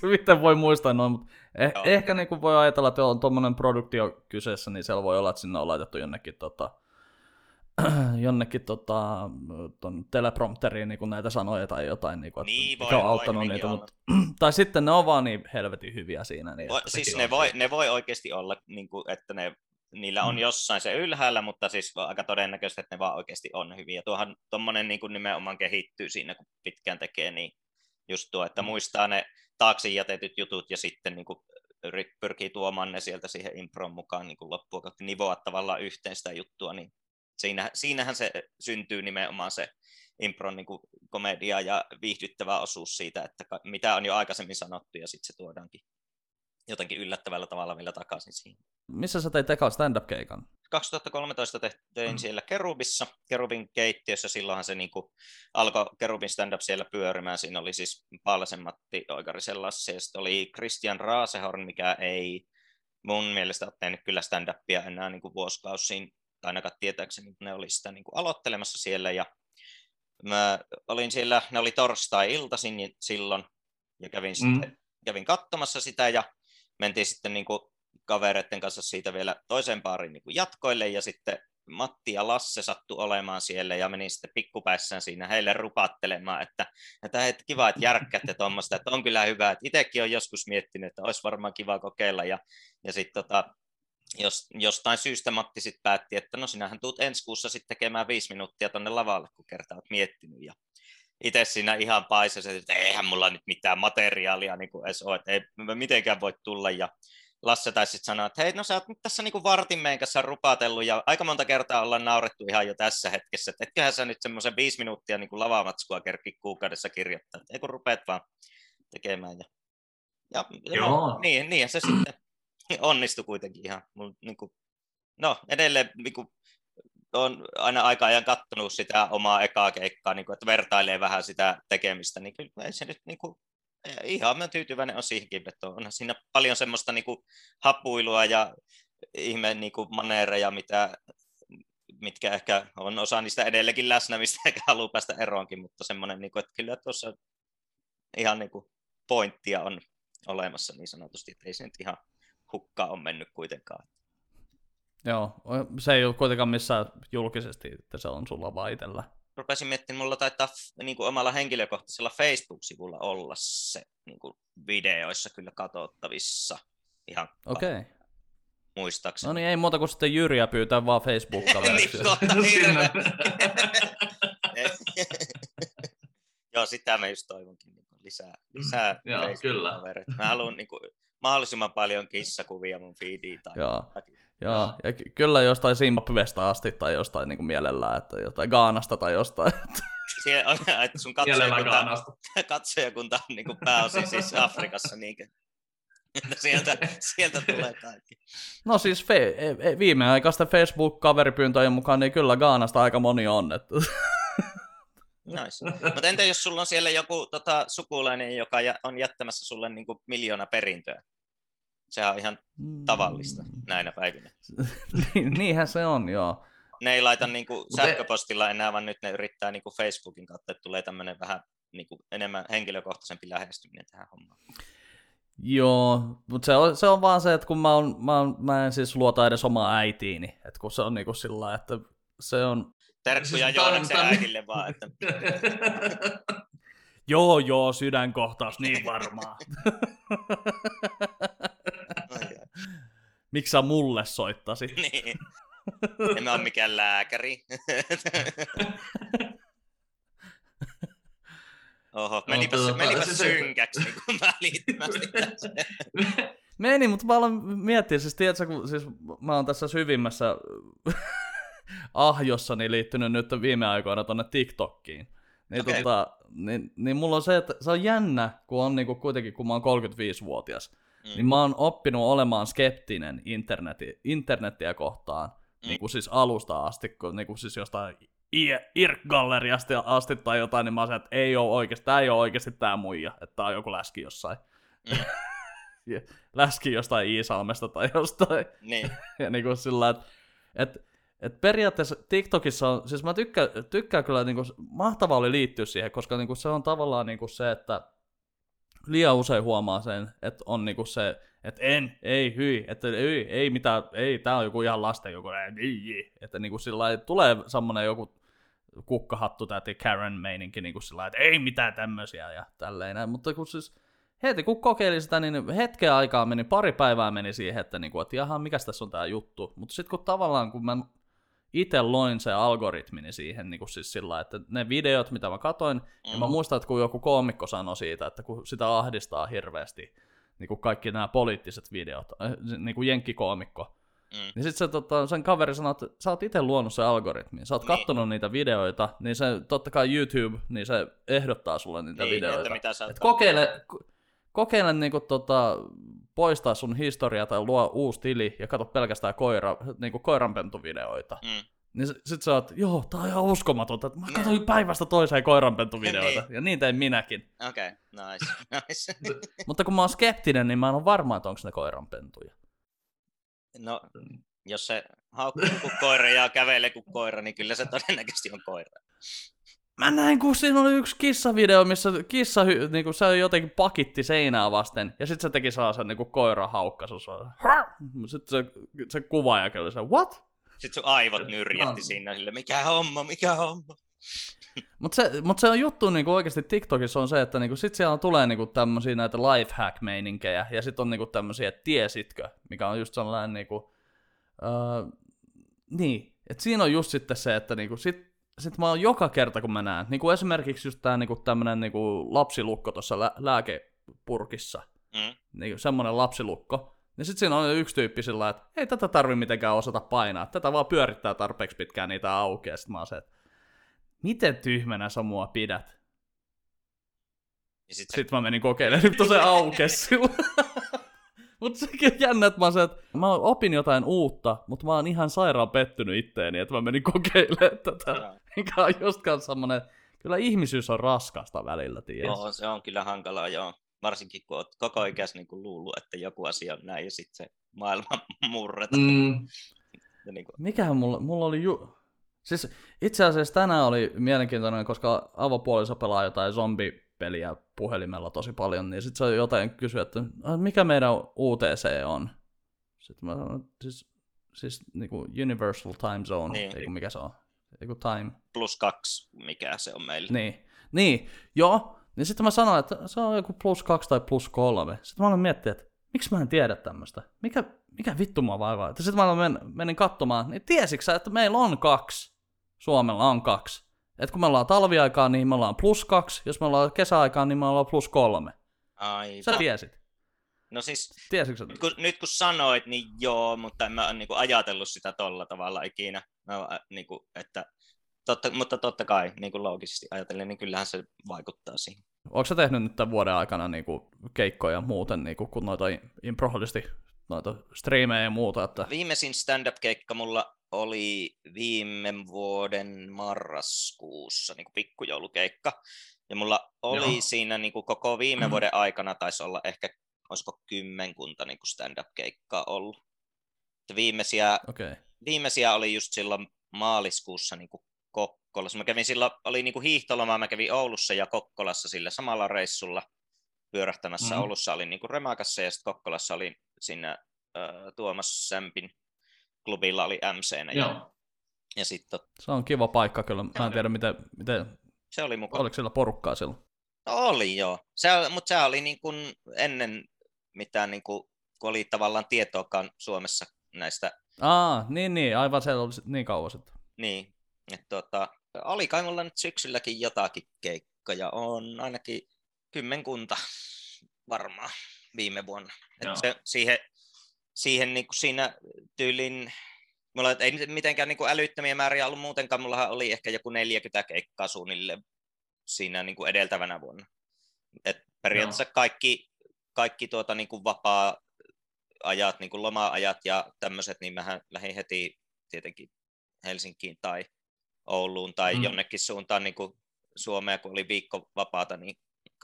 <laughs> Miten voi muistaa noin, mutta eh, Joo. ehkä niin kuin voi ajatella, että on tuommoinen produktio kyseessä, niin siellä voi olla, että sinne on laitettu jonnekin tota, <clears throat> jonnekin tota, ton teleprompteriin niin näitä sanoja tai jotain, niin kuin, että Niin, mikä voi- on voi auttanut hyvinkin niitä, mutta, <clears throat> tai sitten ne on vaan niin helvetin hyviä siinä. Niin, Voi, siis ne on voi, ne voi oikeasti olla, niin kuin, että ne, niillä on Mm. jossain se ylhäällä, mutta siis on aika todennäköistä, että ne vaan oikeasti on hyviä. Tuohan tuommoinen niin nimenomaan kehittyy siinä, kun pitkään tekee, niin just tuo, että Mm. muistaa ne taakse jätetyt jutut ja sitten niin kuin, pyrkii tuomaan ne sieltä siihen impron mukaan niin kuin loppuun, kohti nivoa tavallaan yhteen sitä juttua, niin siinä, siinähän se syntyy nimenomaan se impron niin kuin komedia ja viihdyttävä osuus siitä, että mitä on jo aikaisemmin sanottu ja sitten se tuodaankin jotenkin yllättävällä tavalla vielä takaisin siihen. Missä sä teit ekan stand-up-keikan? 2013 te- tein Mm. siellä Kerubissa, Kerubin keittiössä, silloinhan se niin kuin alkoi Kerubin stand-up siellä pyörimään, siinä oli siis Paalesen Matti Oikarisen Lassi, ja sitten oli Christian Raasehorn, mikä ei mun mielestä ole tehnyt kyllä stand-upia enää niin kuin vuosikausiin, ainakaan tietääkseni, ne oli sitä niin kuin aloittelemassa siellä, ja mä olin siellä, ne oli torstai-iltaisin niin silloin, ja kävin, Mm. sitten, kävin katsomassa sitä, ja mentiin sitten niin kuin kavereiden kanssa siitä vielä toiseen baariin niin kuin jatkoille, ja sitten Matti ja Lasse sattu olemaan siellä, ja menin sitten pikkupäissään siinä heille rupattelemaan, että, että hei, kiva, että järkkäätte tuommoista, että on kyllä hyvä, että itsekin on joskus miettinyt, että olisi varmaan kiva kokeilla, ja, ja sitten tota, jos, jostain syystä Matti sitten päätti, että no sinähän tuut ensi kuussa sitten tekemään viisi minuuttia tonne lavalle, kun kertaa olet miettinyt, ja itse siinä ihan paisasin, että eihän mulla nyt mitään materiaalia niin kuin edes ole, että ei mitenkään voi tulla, ja Lasse taisi sitten sanoa, että hei, no sä oot nyt tässä niinku vartin meidän kanssa rupatellut ja aika monta kertaa ollaan naurettu ihan jo tässä hetkessä, että etköhän sä nyt semmoisen viisi minuuttia niinku lavamatskua kerki kuukaudessa kirjoittaa, että ei kun rupeat vaan tekemään. Ja, ja Joo. no, niin, niin se sitten <laughs> onnistui kuitenkin ihan. Mulla, niinku, no edelleen niinku, on aina aika ajan kattonut sitä omaa ekaa keikkaa, niin kuin, että vertailee vähän sitä tekemistä, niin kyllä ei se nyt niin kuin, ihan mä tyytyväinen on siihenkin, että onhan siinä paljon semmoista niin kuin, hapuilua ja ihme niin kuin, maneereja, mitä, mitkä ehkä on osa niistä edelleenkin läsnä, mistä ehkä haluaa päästä eroonkin, mutta semmoinen, niin kuin, että kyllä tuossa ihan niin kuin, pointtia on olemassa niin sanotusti, että ei se nyt ihan hukkaa on mennyt kuitenkaan. Joo, se ei ole kuitenkaan missään julkisesti, että se on sulla vaan itsellä. rupesin miettimään, mulla taitaa niin kuin omalla henkilökohtaisella Facebook-sivulla olla se niin kuin videoissa kyllä katsottavissa ihan Okei. Okay. muistaakseni. No niin, ei muuta kuin sitten Jyriä pyytää vaan Facebook-kaveriksi. <laughs> niin, hirveä. <laughs> Joo, sitä mä just toivonkin niin kuin lisää, lisää Joo, Facebook-kavereita. Mä haluan niin kuin, mahdollisimman paljon kissakuvia mun feediin. Tai Joo. jotakin. Joo, ja ky- kyllä jostain Zimbabwesta asti tai jostain niin kuin mielellään, että jotain Gaanasta tai jostain. <laughs> Siellä on, että sun katsojakunta, <laughs> katsojakunta on niin kuin pääosin siis Afrikassa. Niin <laughs> sieltä, sieltä tulee kaikki. No siis fe- e- e- viimeaikaisten Facebook-kaveripyyntöjen mukaan niin kyllä Gaanasta aika moni on. Että... Nice. <laughs> Mutta entä jos sulla on siellä joku tota, sukulainen, joka on jättämässä sulle niin kuin miljoona perintöä? Sehän on ihan tavallista näinä päivinä. <laughs> Niin, niinhän se on, joo. Ne ei laita niin kuin sähköpostilla enää, vaan nyt ne yrittää niin kuin Facebookin kautta, että tulee tämmöinen vähän niin kuin enemmän henkilökohtaisempi lähestyminen tähän hommaan. Joo, mutta se on, se on vaan se, että kun mä, on, mä, on, mä en siis luota edes omaa äitiini, että kun se on niinku sillä että se on... Terkkuja siis Joonaksen äidille vaan, että... <laughs> joo, joo, sydänkohtaus, niin varmaan. <laughs> Miksi sä mulle soittasit? <laughs> niin. En mä ole mikään lääkäri. Oho, menipä, no, menipä siis synkäksi niin kuin välittömästi. Meni, mutta mä aloin miettiä, siis tiedätkö, kun siis mä oon tässä syvimmässä ahjossani liittynyt nyt viime aikoina tonne TikTokkiin. Niin, okay. tota, niin, niin mulla on se, että se on jännä, kun on niinku kuitenkin, kun mä oon 35-vuotias, mm. niin mä oon oppinut olemaan skeptinen interneti, internetiä kohtaan, mm. niin kuin siis alusta asti, kun niin kuin siis jostain IRC-galleriasta asti tai jotain, niin mä oon että ei ole oikeasti, tää ei ole oikeasti tää muija, että tää on joku läski jossain. Mm. <laughs> läski jostain Iisalmesta tai jostain. Niin. <laughs> ja niin kuin sillä että et, et periaatteessa TikTokissa on, siis mä tykkään, tykkään kyllä, niin kuin, mahtavaa oli liittyä siihen, koska niin kuin se on tavallaan niin kuin se, että liian usein huomaa sen, että on niin kuin se, että en, ei, hyi, että ei, ei mitään, ei, tää on joku ihan lasten joku, ei, että niin kuin sillä tulee semmonen joku kukkahattu täti Karen meininki niin kuin sillä että ei mitään tämmöisiä ja tälleen mutta kun siis heti kun kokeili sitä, niin hetken aikaa meni, pari päivää meni siihen, että, niin kuin, että jaha, mikä tässä on tämä juttu, mutta sitten kun tavallaan, kun mä itse loin se algoritmini siihen, niin kuin siis sillä että ne videot, mitä mä katoin, mm. ja mä muistan, että kun joku koomikko sanoi siitä, että kun sitä ahdistaa hirveästi, niin kuin kaikki nämä poliittiset videot, äh, niin kuin jenkkikoomikko, Mm. Niin sitten se, tota, sen kaveri sanoi, että sä oot itse luonut se algoritmi. Sä oot niin. kattonut niitä videoita, niin se totta kai YouTube, niin se ehdottaa sulle niitä niin, videoita. Että mitä sä Et kokeile, kokeile niinku tota, poistaa sun historia tai luo uusi tili ja katso pelkästään koira, niinku koiranpentuvideoita. Mm. Niin sit sä oot, joo, tää on ihan uskomatonta. Mä katsoin mm. päivästä toiseen koiranpentuvideoita. niin. Ja niin tein minäkin. Okei, okay, nice. <laughs> nice. <laughs> Mutta kun mä oon skeptinen, niin mä en ole varma, että onko ne koiranpentuja. No, jos se haukkuu kuin koira ja kävelee kuin koira, niin kyllä se todennäköisesti on koira. Mä näin, kun siinä oli yksi kissavideo, missä kissa niin kuin, se jotenkin pakitti seinää vasten, ja sitten se teki sellaisen niin koira haukkasu. Sitten se, se kuvaaja kyllä se, what? Sitten sun aivot nyrjätti siinä sille, mikä homma, mikä homma. <laughs> Mutta se, mut se on juttu niinku oikeasti TikTokissa on se, että niinku sit siellä tulee niinku tämmöisiä näitä lifehack-meininkejä, ja sitten on niinku tämmöisiä, että tiesitkö, mikä on just sellainen niinku, uh, niin, että siinä on just sitten se, että niinku sit, sit mä oon joka kerta kun mä näen, niinku esimerkiksi just tää niinku tämmönen niinku lapsilukko tuossa lä- lääkepurkissa, mm. niinku semmonen lapsilukko, niin sitten siinä on yksi tyyppi sillä että ei tätä tarvi mitenkään osata painaa, tätä vaan pyörittää tarpeeksi pitkään niitä auki, ja sit mä oon se, että miten tyhmänä sä mua pidät? Ja sit Sitten mä menin kokeilemaan, nyt se aukesi <laughs> Mutta sekin on jännä, että mä, se, että mä opin jotain uutta, mutta mä oon ihan sairaan pettynyt itteeni, että mä menin kokeilemaan tätä. Mikä on just semmonen, kyllä ihmisyys on raskasta välillä, tiedät. Joo, se on kyllä hankalaa, joo. Varsinkin kun oot koko ikäs niin luullut, että joku asia on näin ja sitten se maailma <laughs> murretaan. Mm. niin kuin... Mikähän mulla, mulla oli ju... Siis itse asiassa tänään oli mielenkiintoinen, koska avopuoliso pelaa jotain zombipeliä puhelimella tosi paljon, niin sitten se jotain kysyi, että mikä meidän UTC on? Sitten mä sanoin, siis, siis niin kuin Universal Time Zone, niin. ei mikä se on? Eiku time. Plus kaksi, mikä se on meillä. Niin, niin joo. Niin sitten mä sanoin, että se on joku plus kaksi tai plus kolme. Sitten mä aloin miettiä, että miksi mä en tiedä tämmöistä? Mikä, mikä vittu mua vaivaa? Sitten mä men, menin katsomaan, niin tiesitkö että meillä on kaksi? Suomella on kaksi. Et kun me ollaan talviaikaan, niin me ollaan plus kaksi. Jos me ollaan kesäaikaan, niin me ollaan plus kolme. Aivan. Sä tiesit. No siis, Tiesitkö nyt, kun, nyt kun sanoit, niin joo, mutta en mä ole niin kuin ajatellut sitä tolla tavalla ikinä. Mä, niin kuin, että, totta, mutta totta kai, niin kuin loogisesti ajatellen, niin kyllähän se vaikuttaa siihen. Onko sä tehnyt nyt tämän vuoden aikana niinku keikkoja muuten, niinku, kun noita improholisti, noita striimejä ja muuta? Että... Viimeisin stand-up-keikka mulla oli viime vuoden marraskuussa, niin kuin pikkujoulukeikka. Ja mulla oli Joo. siinä niin kuin koko viime vuoden aikana, taisi olla ehkä, olisiko kymmenkunta niin kuin stand-up-keikkaa ollut. Viimeisiä, okay. viimeisiä oli just silloin maaliskuussa niin kuin Kokkolassa. Mä kävin silloin, oli niin kuin hiihtoloma, mä kävin Oulussa ja Kokkolassa sillä samalla reissulla pyörähtämässä. Mm-hmm. Oulussa olin niin kuin Remakassa ja sitten Kokkolassa olin siinä äh, Tuomas Sämpin klubilla oli MC. Ja, ja sit tot... Se on kiva paikka kyllä. Mä en tiedä, miten, miten... Se oli mukava. Oliko siellä porukkaa silloin? No oli joo. Se, mutta se oli niin kuin ennen mitään, niin kuin, kun oli tavallaan tietoakaan Suomessa näistä. Aa, niin, niin, aivan se oli niin kauan sitten. Niin, että tota, oli kai mulla nyt syksylläkin jotakin keikkoja, on ainakin kymmenkunta varmaan viime vuonna. Että se, siihen, siihen niin kuin siinä tyylin, mulla ei mitenkään niin kuin älyttömiä määriä ollut muutenkaan, mulla oli ehkä joku 40 keikkaa suunnilleen siinä niin kuin edeltävänä vuonna. Et periaatteessa Joo. kaikki, kaikki tuota, niin kuin vapaa ajat, niin kuin loma-ajat ja tämmöiset, niin mähän lähdin heti tietenkin Helsinkiin tai Ouluun tai mm. jonnekin suuntaan niin kuin Suomea, kun oli viikko vapaata, niin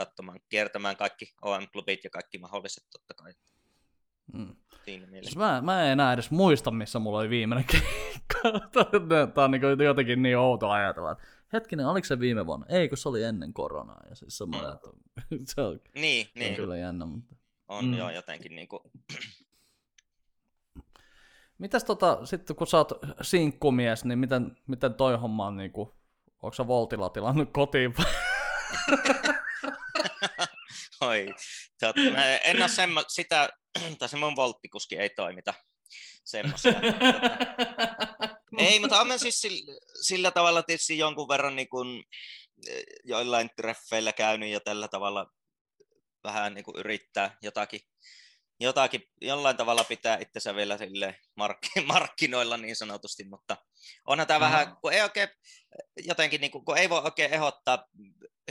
katsomaan, kiertämään kaikki OM-klubit ja kaikki mahdolliset totta kai. Mm. Siis mä, mä en enää edes muista, missä mulla oli viimeinen <laughs> keikka. Tämä on niin jotenkin niin outo ajatella. Hetkinen, oliko se viime vuonna? Ei, kun se oli ennen koronaa. Ja siis semmoinen, mm. että <laughs> se on, niin, se on niin. kyllä jännä. Mutta... On mm. joo, jotenkin niin kuin... <clears throat> Mitäs tota, sitten kun sä oot sinkkumies, niin miten, miten toi homma on niinku, onko sä Voltilla tilannut kotiin? <laughs> <laughs> Oi, tot, en ole semmo, sitä, <clears throat> tai se mun volttikuski ei toimita semmoisia. ei, mutta olen siis sillä, sillä tavalla tietysti jonkun verran niin kuin, eh, joillain treffeillä käynyt ja tällä tavalla vähän niin kuin yrittää jotakin jotakin, jollain tavalla pitää itsensä vielä sille mark- <laughs> markkinoilla niin sanotusti, mutta onhan tämä mm. vähän, kun ei oikein jotenkin, niin kuin, kun ei voi oikein ehdottaa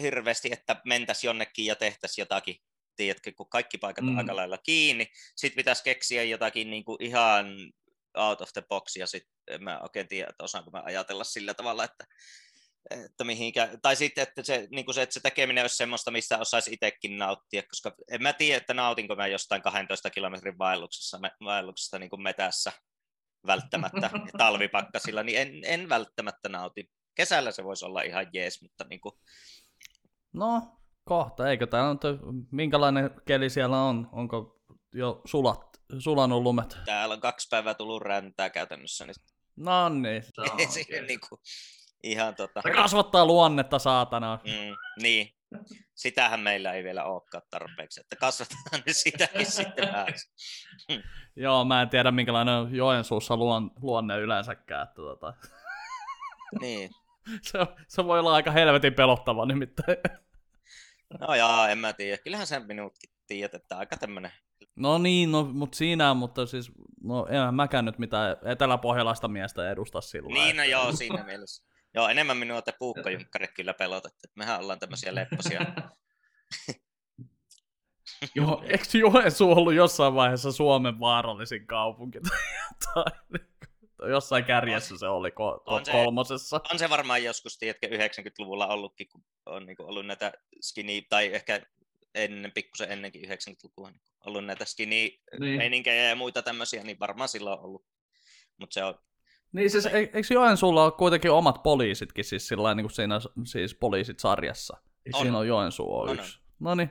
hirveästi, että mentäisiin jonnekin ja tehtäisiin jotakin, tiedätkö, kun kaikki paikat mm. on aika lailla kiinni, sitten pitäisi keksiä jotakin niin kuin ihan out of the box, ja sitten mä oikein tiedä, että osaanko mä ajatella sillä tavalla, että että mihinkä, tai sitten, että se, niin kuin se, että se tekeminen olisi semmoista, mistä osaisi itsekin nauttia, koska en mä tiedä, että nautinko mä jostain 12 kilometrin vaelluksessa, vaelluksesta niin kuin metässä välttämättä <laughs> talvipakkasilla, niin en, en välttämättä nauti. Kesällä se voisi olla ihan jees, mutta niin kuin... No, kohta, eikö tämä on, minkälainen keli siellä on? Onko jo sulat, sulanut lumet? Täällä on kaksi päivää tullut räntää käytännössä. Niin... No niin. <laughs> Se on, niin kuin, ihan tota... Se kasvattaa luonnetta, saatana. Mm, niin. Sitähän meillä ei vielä olekaan tarpeeksi, että kasvatetaan nyt sitäkin <laughs> sitten vähän. Joo, mä en tiedä minkälainen Joensuussa luon, luonne yleensäkään. Että tota... niin. <laughs> se, se voi olla aika helvetin pelottava nimittäin. no jaa, en mä tiedä. Kyllähän sen minutkin tiedät, että aika tämmönen No niin, no, mutta siinä, mutta siis, no enhän mäkään nyt mitään eteläpohjalaista miestä edusta silloin. Niin, no joo, siinä mielessä. Joo, enemmän minua te puukkojunkkarit kyllä pelotatte. Mehän ollaan tämmöisiä lepposia. <laughs> Joo, eikö Joensuu ollut jossain vaiheessa Suomen vaarallisin kaupunki? <laughs> tai jossain kärjessä se oli ko- on se, kolmosessa. On se varmaan joskus, tiedätkö, 90-luvulla ollutkin, kun on niin kuin ollut näitä skinny, tai ehkä ennen, pikkusen ennenkin 90-lukua, niin ollut näitä skinny-meininkejä niin. ja muita tämmöisiä, niin varmaan silloin on ollut. Mutta se on niin siis, e- eikö Joensuulla ole kuitenkin omat poliisitkin siis sillä niin kuin siinä siis poliisit sarjassa? On. Siinä on Joensuu on, on yksi. No niin,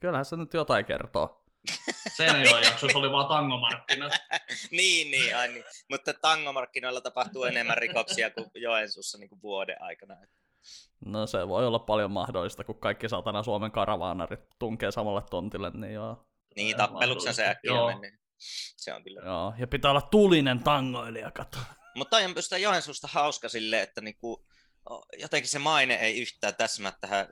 kyllähän se nyt jotain kertoo. <laughs> Senior jaksossa oli vaan tangomarkkinat. <laughs> niin, niin, ai niin. Mutta tangomarkkinoilla tapahtuu enemmän rikoksia kuin Joensuussa niin kuin vuoden aikana. No se voi olla paljon mahdollista, kun kaikki satana Suomen karavaanarit tunkee samalle tontille, niin joo. Niin, tappeluksen se äkkiä. Se on kyllä. Joo, ja pitää olla tulinen tangoilija, kato. Mutta on sitä Joensuusta hauska sille, että niinku, jotenkin se maine ei yhtään täsmää tähän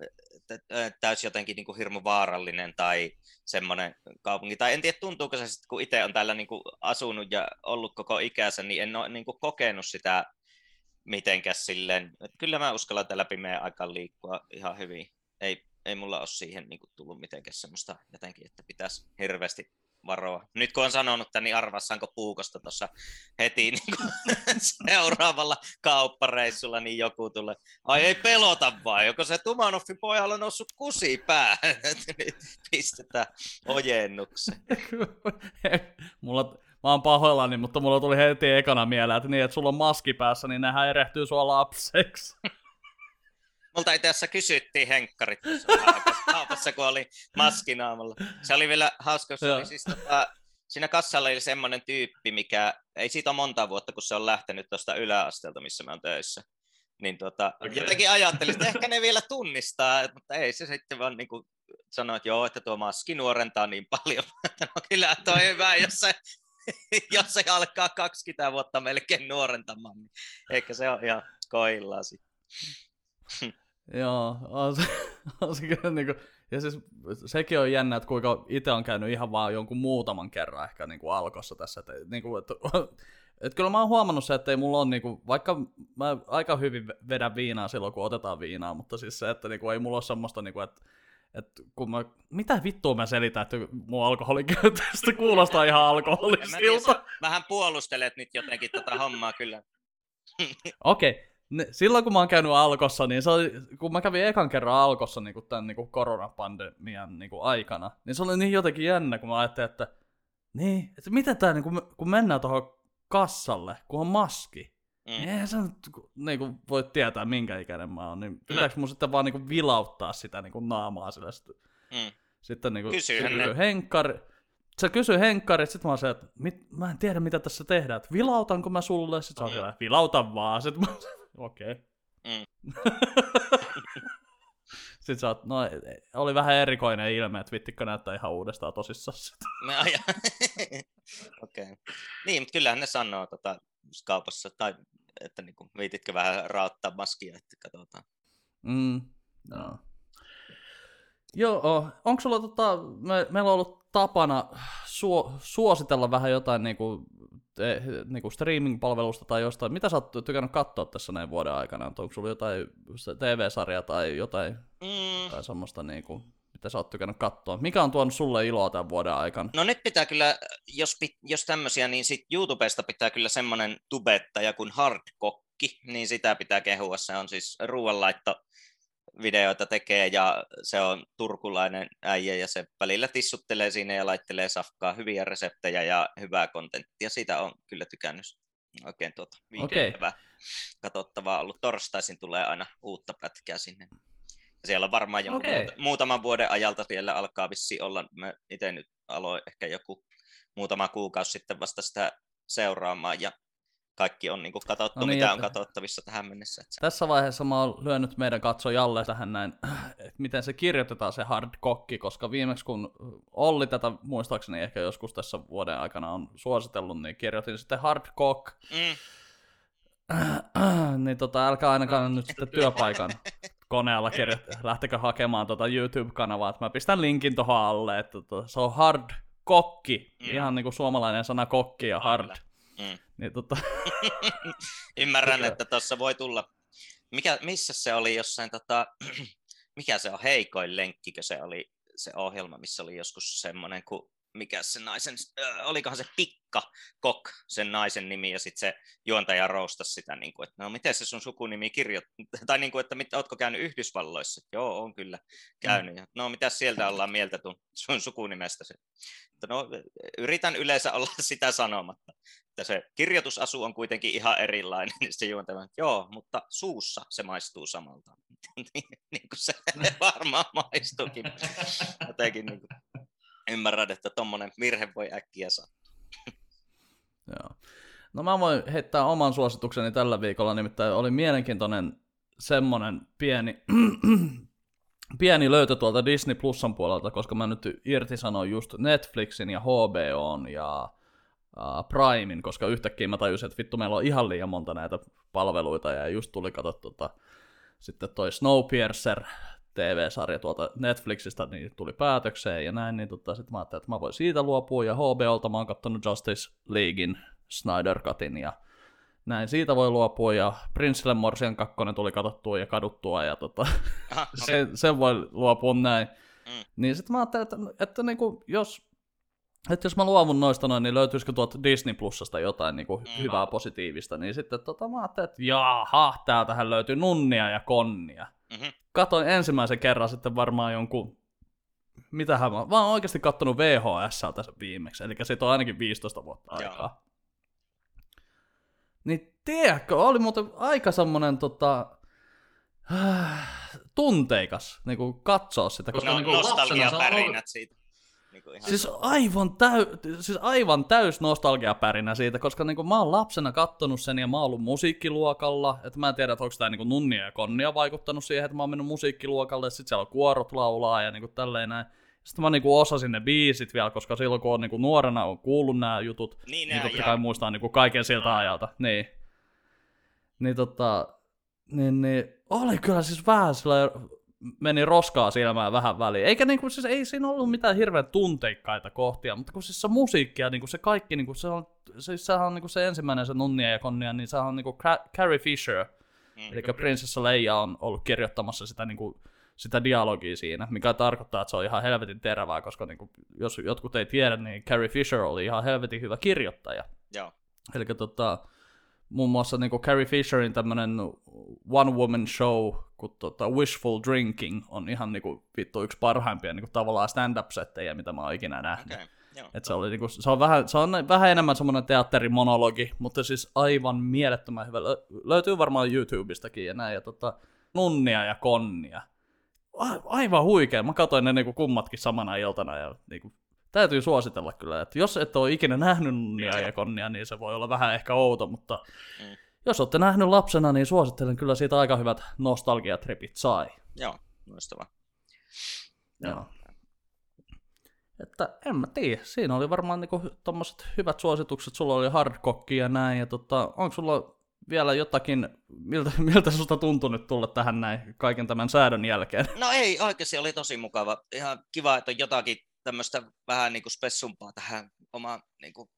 täysin jotenkin niin kuin hirmu vaarallinen tai semmoinen kaupunki. Tai en tiedä, tuntuuko se sitten, kun itse on täällä niin kuin asunut ja ollut koko ikänsä, niin en ole niin kuin kokenut sitä mitenkäs silleen. Että kyllä mä uskallan täällä pimeän aikaan liikkua ihan hyvin. Ei, ei mulla ole siihen niin tullut mitenkään semmoista jotenkin, että pitäisi hirveästi varoa. Nyt kun on sanonut tämän, niin arvassaanko puukosta tuossa heti <laughs> niin seuraavalla kauppareissulla, niin joku tulee, ai ei pelota vai, joko se Tumanoffin pojalla on noussut kusi päähän, <laughs> nyt pistetään ojennukseen. <laughs> mulla, mä oon pahoillani, mutta mulla tuli heti ekana mieleen, että niin, että sulla on maski päässä, niin nehän erehtyy sua lapseksi. Multa itse asiassa kysyttiin henkkarit kaupassa, kun oli maskinaamalla. Se oli vielä hauska, se oli siis tota, siinä kassalla oli semmoinen tyyppi, mikä, ei siitä ole monta vuotta, kun se on lähtenyt tuosta yläasteelta, missä me on töissä. Niin tota, okay. jotenkin ajattelin, että ehkä ne vielä tunnistaa, mutta ei se sitten vaan niin kuin sanoi, että joo, että tuo maski nuorentaa niin paljon. <laughs> no kyllä toi hyvä, jos se, jos se alkaa 20 vuotta melkein nuorentamaan, niin ehkä se on ihan koillaa sitten. <laughs> Joo, on se, <laughs> on se kyllä niin kuin, ja siis sekin on jännä, että kuinka itse on käynyt ihan vaan jonkun muutaman kerran ehkä niin kuin alkossa tässä. Että, niin kuin, että, <laughs> että kyllä mä oon huomannut se, että ei mulla on, niin kuin, vaikka mä aika hyvin vedän viinaa silloin, kun otetaan viinaa, mutta siis se, että niin kuin, ei mulla ole semmoista, niin kuin, että että kun mä, mitä vittua mä selitän, että mun alkoholikäytöstä kuulostaa ihan alkoholisilta. Vähän puolustelet nyt jotenkin tätä hommaa kyllä. Okei, okay ne, silloin kun mä oon käynyt Alkossa, niin se oli, kun mä kävin ekan kerran Alkossa niin tämän niin kuin koronapandemian niin kuin aikana, niin se oli niin jotenkin jännä, kun mä ajattelin, että niin, että miten tää, niin kun, kun mennään tuohon kassalle, kun on maski, mm. niin eihän sä nyt niin kuin, voi tietää, minkä ikäinen mä oon, niin pitääkö mun sitten vaan niin kuin, vilauttaa sitä niin kuin, naamaa sille sitten, mm. sitten niin kuin, Kysyy henkkari, se kysyi Henkkari, sit mä oon se, että mit, mä en tiedä mitä tässä tehdään, että vilautanko mä sulle, sit se on mm. vilautan vaan, sit mä okei. Okay. Mm. <laughs> Sitten sä oot, no oli vähän erikoinen ilme, että vittikö näyttää ihan uudestaan tosissaan sitä. <laughs> <laughs> Okei. Okay. Niin, mutta kyllähän ne sanoo tota, kaupassa, tai että niinku, viititkö vähän raottaa maskia, että katsotaan. Mm, no. Joo, onko sulla tota, me, meillä on ollut tapana suo, suositella vähän jotain niinku niinku streaming-palvelusta tai jostain. Mitä sä oot tykännyt katsoa tässä näin vuoden aikana? Onko sulla jotain TV-sarjaa tai jotain mm. tai semmoista, niinku, mitä sä oot tykännyt katsoa? Mikä on tuonut sulle iloa tämän vuoden aikana? No nyt pitää kyllä, jos, jos tämmöisiä, niin sit YouTubesta pitää kyllä semmoinen tubettaja kuin Hardkokki, niin sitä pitää kehua. Se on siis ruoanlaitto videoita tekee ja se on turkulainen äijä ja se välillä tissuttelee siinä ja laittelee safkaa hyviä reseptejä ja hyvää kontenttia. Siitä on kyllä tykännyt oikein tuota viikentävää okay. katsottavaa ollut. Torstaisin tulee aina uutta pätkää sinne. Ja siellä on varmaan jonkun okay. muutaman vuoden ajalta vielä alkaa vissi olla. Mä itse nyt aloin ehkä joku muutama kuukausi sitten vasta sitä seuraamaan ja kaikki on niin kuin katsottu, no niin, mitä on katsottavissa tähän mennessä. Että... Tässä vaiheessa mä oon lyönyt meidän katsojalle tähän näin, että miten se kirjoitetaan se hard kokki, koska viimeksi kun Olli tätä muistaakseni ehkä joskus tässä vuoden aikana on suositellut, niin kirjoitin sitten hard cock. Mm. niin tota, älkää ainakaan nyt sitten <laughs> työpaikan koneella kirjoittaa, lähtekö hakemaan tota YouTube-kanavaa, että mä pistän linkin tuohon alle, että tota, se on hard kokki, mm. ihan niin kuin suomalainen sana kokki ja hard. Kyllä Mm. Niin, tota... <laughs> Ymmärrän, että tuossa voi tulla... Mikä, missä se oli jossain, tota... <clears throat> mikä se on, heikoin lenkkikö se oli se ohjelma, missä oli joskus semmoinen, kun mikä se naisen, äh, olikohan se Pikka Kok, sen naisen nimi, ja sitten se juontaja roustasi sitä, niin kuin, että no miten se sun sukunimi kirjoittaa, <laughs> tai niin kuin, että mit, ootko käynyt Yhdysvalloissa? Joo, on kyllä käynyt. Mm. No mitä sieltä ollaan mieltä sun, sun sukunimestäsi? No yritän yleensä olla <laughs> sitä sanomatta että se kirjoitusasu on kuitenkin ihan erilainen, niin se juontava, että joo, mutta suussa se maistuu samalta. <laughs> niin, niin kuin se varmaan maistuukin. Jotenkin niin kuin ymmärrän, että tuommoinen virhe voi äkkiä sattua. joo. No mä voin heittää oman suositukseni tällä viikolla, nimittäin oli mielenkiintoinen semmonen pieni, <clears throat> pieni löytö tuolta Disney Plusan puolelta, koska mä nyt irtisanoin just Netflixin ja HBOn ja uh, Primein, koska yhtäkkiä mä tajusin, että vittu meillä on ihan liian monta näitä palveluita ja just tuli katsottu tota, sitten toi Snowpiercer TV-sarja tuolta Netflixistä niin tuli päätökseen ja näin, niin tota, sitten mä ajattelin, että mä voin siitä luopua ja HBOlta mä oon katsonut Justice Leaguein Snyder Cutin ja näin siitä voi luopua, ja Prinsille Morsian 2 tuli katsottua ja kaduttua, ja tota, Aha, no, <laughs> se, sen voi luopua näin. Mm. Niin sitten mä ajattelin, että, että niinku, jos, että jos mä luovun noista noin, niin löytyisikö tuolta Disney Plusasta jotain niinku Mm. hyvää positiivista, niin sitten tota, mä ajattelin, että jaha, täältähän löytyy nunnia ja konnia. mhm. Katoin ensimmäisen kerran sitten varmaan jonkun, mitähän mä, mä oon oikeasti kattonut VHS sen viimeksi, eli siitä on ainakin 15 vuotta aikaa. Niin tiedätkö, oli muuten aika semmonen tota, tunteikas niin katsoa sitä, koska No, lapsena nostalgia se on pärinät siitä. Niin kuin ihan Siis aivan, täy, siis aivan täys nostalgiapärinä siitä, koska niin mä oon lapsena kattonut sen ja mä oon ollut musiikkiluokalla. Että mä en tiedä, että onko tämä niin nunnia ja konnia vaikuttanut siihen, että mä oon mennyt musiikkiluokalle. Ja sit siellä on kuorot laulaa ja niin tälleen näin. Sitten mä niin osasin ne biisit vielä, koska silloin kun on niin nuorena on kuullut nämä jutut, Niin, niin totta kai muistaa niin kaiken siltä ajalta. Niin. Niin tota, niin, niin oli kyllä siis vähän sillä meni roskaa silmään vähän väliin. Eikä niinku, siis ei siinä ollut mitään hirveän tunteikkaita kohtia, mutta kun siis se musiikki ja niinku se kaikki, niinku se on, siis sehän on niinku se ensimmäinen se nunnia ja konnia, niin sehän on niinku Ca- Carrie Fisher, Mm. eli prinsessa Leia on ollut kirjoittamassa sitä niinku, sitä dialogia siinä, mikä tarkoittaa, että se on ihan helvetin terävää, koska niinku, jos jotkut ei tiedä, niin Carrie Fisher oli ihan helvetin hyvä kirjoittaja. Joo. Eli tota, muun muassa niinku Carrie Fisherin tämmönen one woman show, kun tota Wishful Drinking on ihan niinku vittu yksi parhaimpia niinku tavallaan stand-up-settejä, mitä mä oon ikinä nähnyt. Okei, joo. Et se, oli niinku, se, on vähän, se on vähän enemmän semmoinen teatterimonologi, mutta siis aivan mielettömän hyvä. Lö- löytyy varmaan YouTubestakin ja näin. Ja tota, nunnia ja konnia. A- aivan huikea. Mä katsoin ne niinku kummatkin samana iltana ja niinku, täytyy suositella kyllä. Että jos et ole ikinä nähnyt nunnia ja konnia, niin se voi olla vähän ehkä outo, mutta Mm. jos olette nähnyt lapsena, niin suosittelen kyllä siitä aika hyvät nostalgiatripit sai. Joo, loistavaa. Joo. Että en mä tiedä, siinä oli varmaan niinku tommoset hyvät suositukset, sulla oli hardcocki ja näin, ja tota, onko sulla vielä jotakin, miltä, <laughs> miltä susta tuntui nyt tulla tähän näin kaiken tämän säädön jälkeen? No ei, oikeasti oli tosi mukava. Ihan kiva, että on jotakin tämmöistä vähän niin kuin spessumpaa tähän omaan niin kuin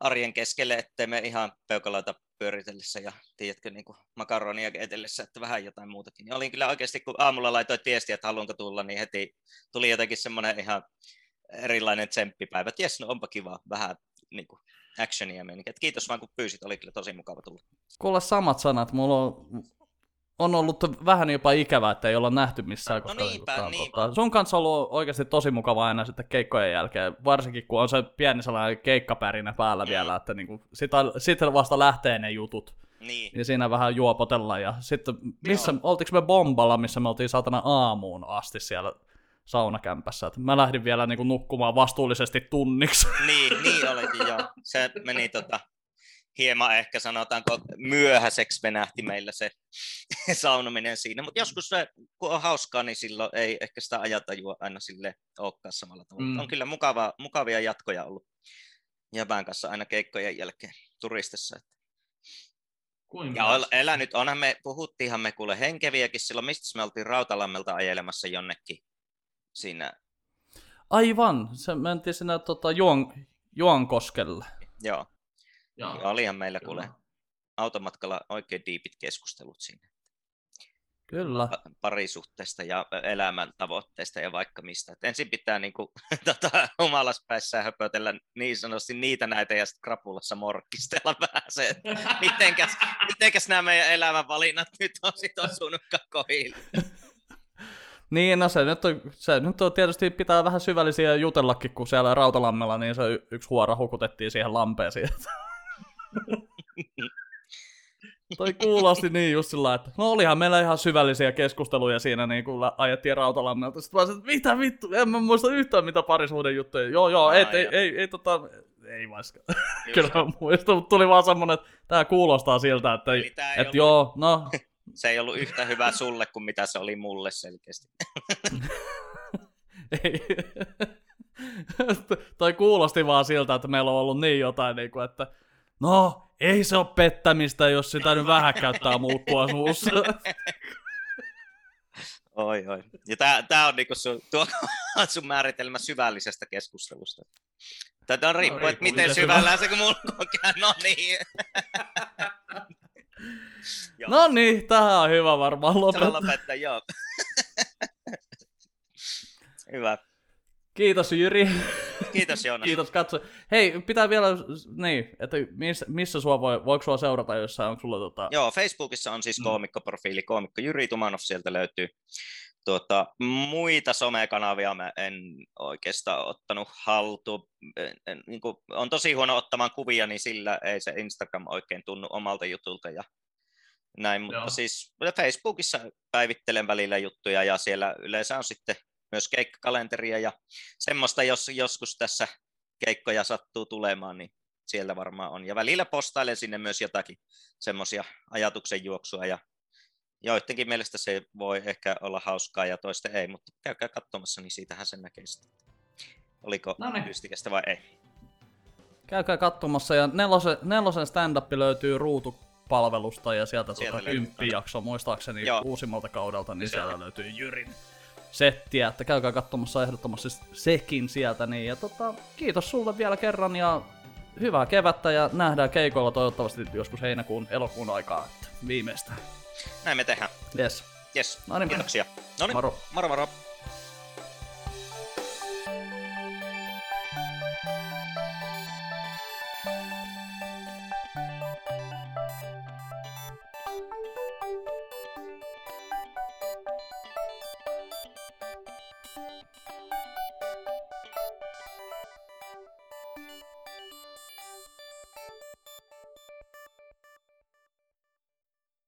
arjen keskelle, ettei me ihan peukaloita pyöritellessä ja tiedätkö, niin kuin makaronia keitellessä, että vähän jotain muutakin. Ja olin kyllä oikeasti, kun aamulla laitoin viestiä, että haluanko tulla, niin heti tuli jotenkin semmoinen ihan erilainen tsemppipäivä. Jes, no onpa kiva, vähän niin kuin actionia. Että Kiitos vaan kun pyysit, oli kyllä tosi mukava tulla. Kuule samat sanat, mulla on, on ollut vähän jopa ikävää, että ei olla nähty missään. No koska niinpä, tota, niinpä. tota, sun kanssa on ollut oikeasti tosi mukavaa aina sitten keikkojen jälkeen, varsinkin kun on se pieni sellainen keikkapärinä päällä Mm. vielä, että niinku, sitä, sitten vasta lähtee ne jutut. Niin, Ja siinä vähän juopotellaan. Ja sitten, missä, oltiinko me bomballa, missä me oltiin saatana aamuun asti siellä saunakämpässä. Et mä lähdin vielä niinku nukkumaan vastuullisesti tunniksi. niin, niin olikin joo. <laughs> Se meni tota, hieman ehkä sanotaanko myöhäiseksi venähti meillä se <laughs> saunominen siinä. Mutta joskus se, kun on hauskaa, niin silloin ei ehkä sitä ajatajua aina sille olekaan samalla tavalla. Mm. On kyllä mukava, mukavia jatkoja ollut Jäbän kanssa aina keikkojen jälkeen turistissa. Kuinka? Ja ol- elänyt, onhan me, puhuttiinhan me kuule henkeviäkin silloin, mistä me oltiin Rautalammelta ajelemassa jonnekin siinä, Aivan, se mentiin sinne tota, Juon, Juankoskelle. joo, Joo. ja olihan meillä kuule automatkalla oikein diipit keskustelut siinä. Kyllä. pa- parisuhteesta ja elämän tavoitteista ja vaikka mistä. Et ensin pitää niin kuin, <laughs> tota, humalaspäissään höpötellä niin sanotusti niitä näitä ja sitten krapulassa morkkistella <laughs> vähän se, että mitenkäs, mitenkäs nämä meidän elämänvalinnat nyt on sit osunutkaan kohdille. <laughs> Niin, no se nyt, on, se nyt on tietysti pitää vähän syvällisiä jutellakin, kun siellä Rautalammella, niin se y- yksi huora hukutettiin siihen lampeeseen. Toi kuulosti niin just sillä että no olihan meillä ihan syvällisiä keskusteluja siinä, niin kun ajettiin Rautalammelta. Sitten mä sanoin, että mitä vittu, en mä muista yhtään mitä parisuuden juttuja. Joo, joo, et, ei, joo. ei, ei, tota, ei vaikka. <laughs> Kyllä mä muistan, mutta tuli vaan semmonen, että tää kuulostaa siltä, että, Eli tää ei että ollut- joo, no, <laughs> Se ei ollut yhtä hyvä sulle kuin mitä se oli mulle selkeästi. <laughs> Ei. Toi kuulosti vaan siltä, että meillä on ollut niin jotain, niin kuin, että no, ei se ole pettämistä, jos sitä nyt vähän käyttää muukkua suussa. <laughs> Oi, oi. Ja tää, tää on niinku sun, tuo, <laughs> sun määritelmä syvällisestä keskustelusta. Tätä on riippuu, että riippuu, miten syvällä se kun mulla on käynyt. No niin. <laughs> No niin, tähän on hyvä varmaan Tämä lopettaa. lopettaa, joo. Hyvä. Kiitos Jyri. Kiitos Joonas. Kiitos katso. Hei, pitää vielä, niin, että missä, missä sua voi, voiko sua seurata jossain, onko sulla tota... Joo, Facebookissa on siis Mm. koomikkoprofiili, koomikko Jyri Tumanov, sieltä löytyy. Tuota, muita somekanavia mä en oikeastaan ottanut haltuun. En- en- Niin kuin, on tosi huono ottamaan kuvia, niin sillä ei se Instagram oikein tunnu omalta jutulta ja näin, mutta Joo. siis Facebookissa päivittelen välillä juttuja ja siellä yleensä on sitten myös keikkakalenteria ja semmoista, jos joskus tässä keikkoja sattuu tulemaan, niin siellä varmaan on. Ja välillä postailen sinne myös jotakin semmoisia ajatuksen juoksua ja joidenkin mielestä se voi ehkä olla hauskaa ja toisten ei, mutta käykää katsomassa, niin siitähän sen näkee sitten. Oliko No niin. vai ei? Käykää katsomassa ja nelosen, nelosen stand-up löytyy ruutupalvelusta ja sieltä Sieltä tuota kymppijakso muistaakseni Joo. uusimmalta kaudelta, niin Siellä. siellä löytyy Jyrin settiä, että käykää katsomassa ehdottomasti sekin sieltä. Niin, ja tota, kiitos sulle vielä kerran ja hyvää kevättä ja nähdään keikoilla toivottavasti joskus heinäkuun, elokuun aikaa, että viimeistään. Näin me tehdään. Yes. Yes, No niin. kiitoksia. No niin, Moro. moro moro.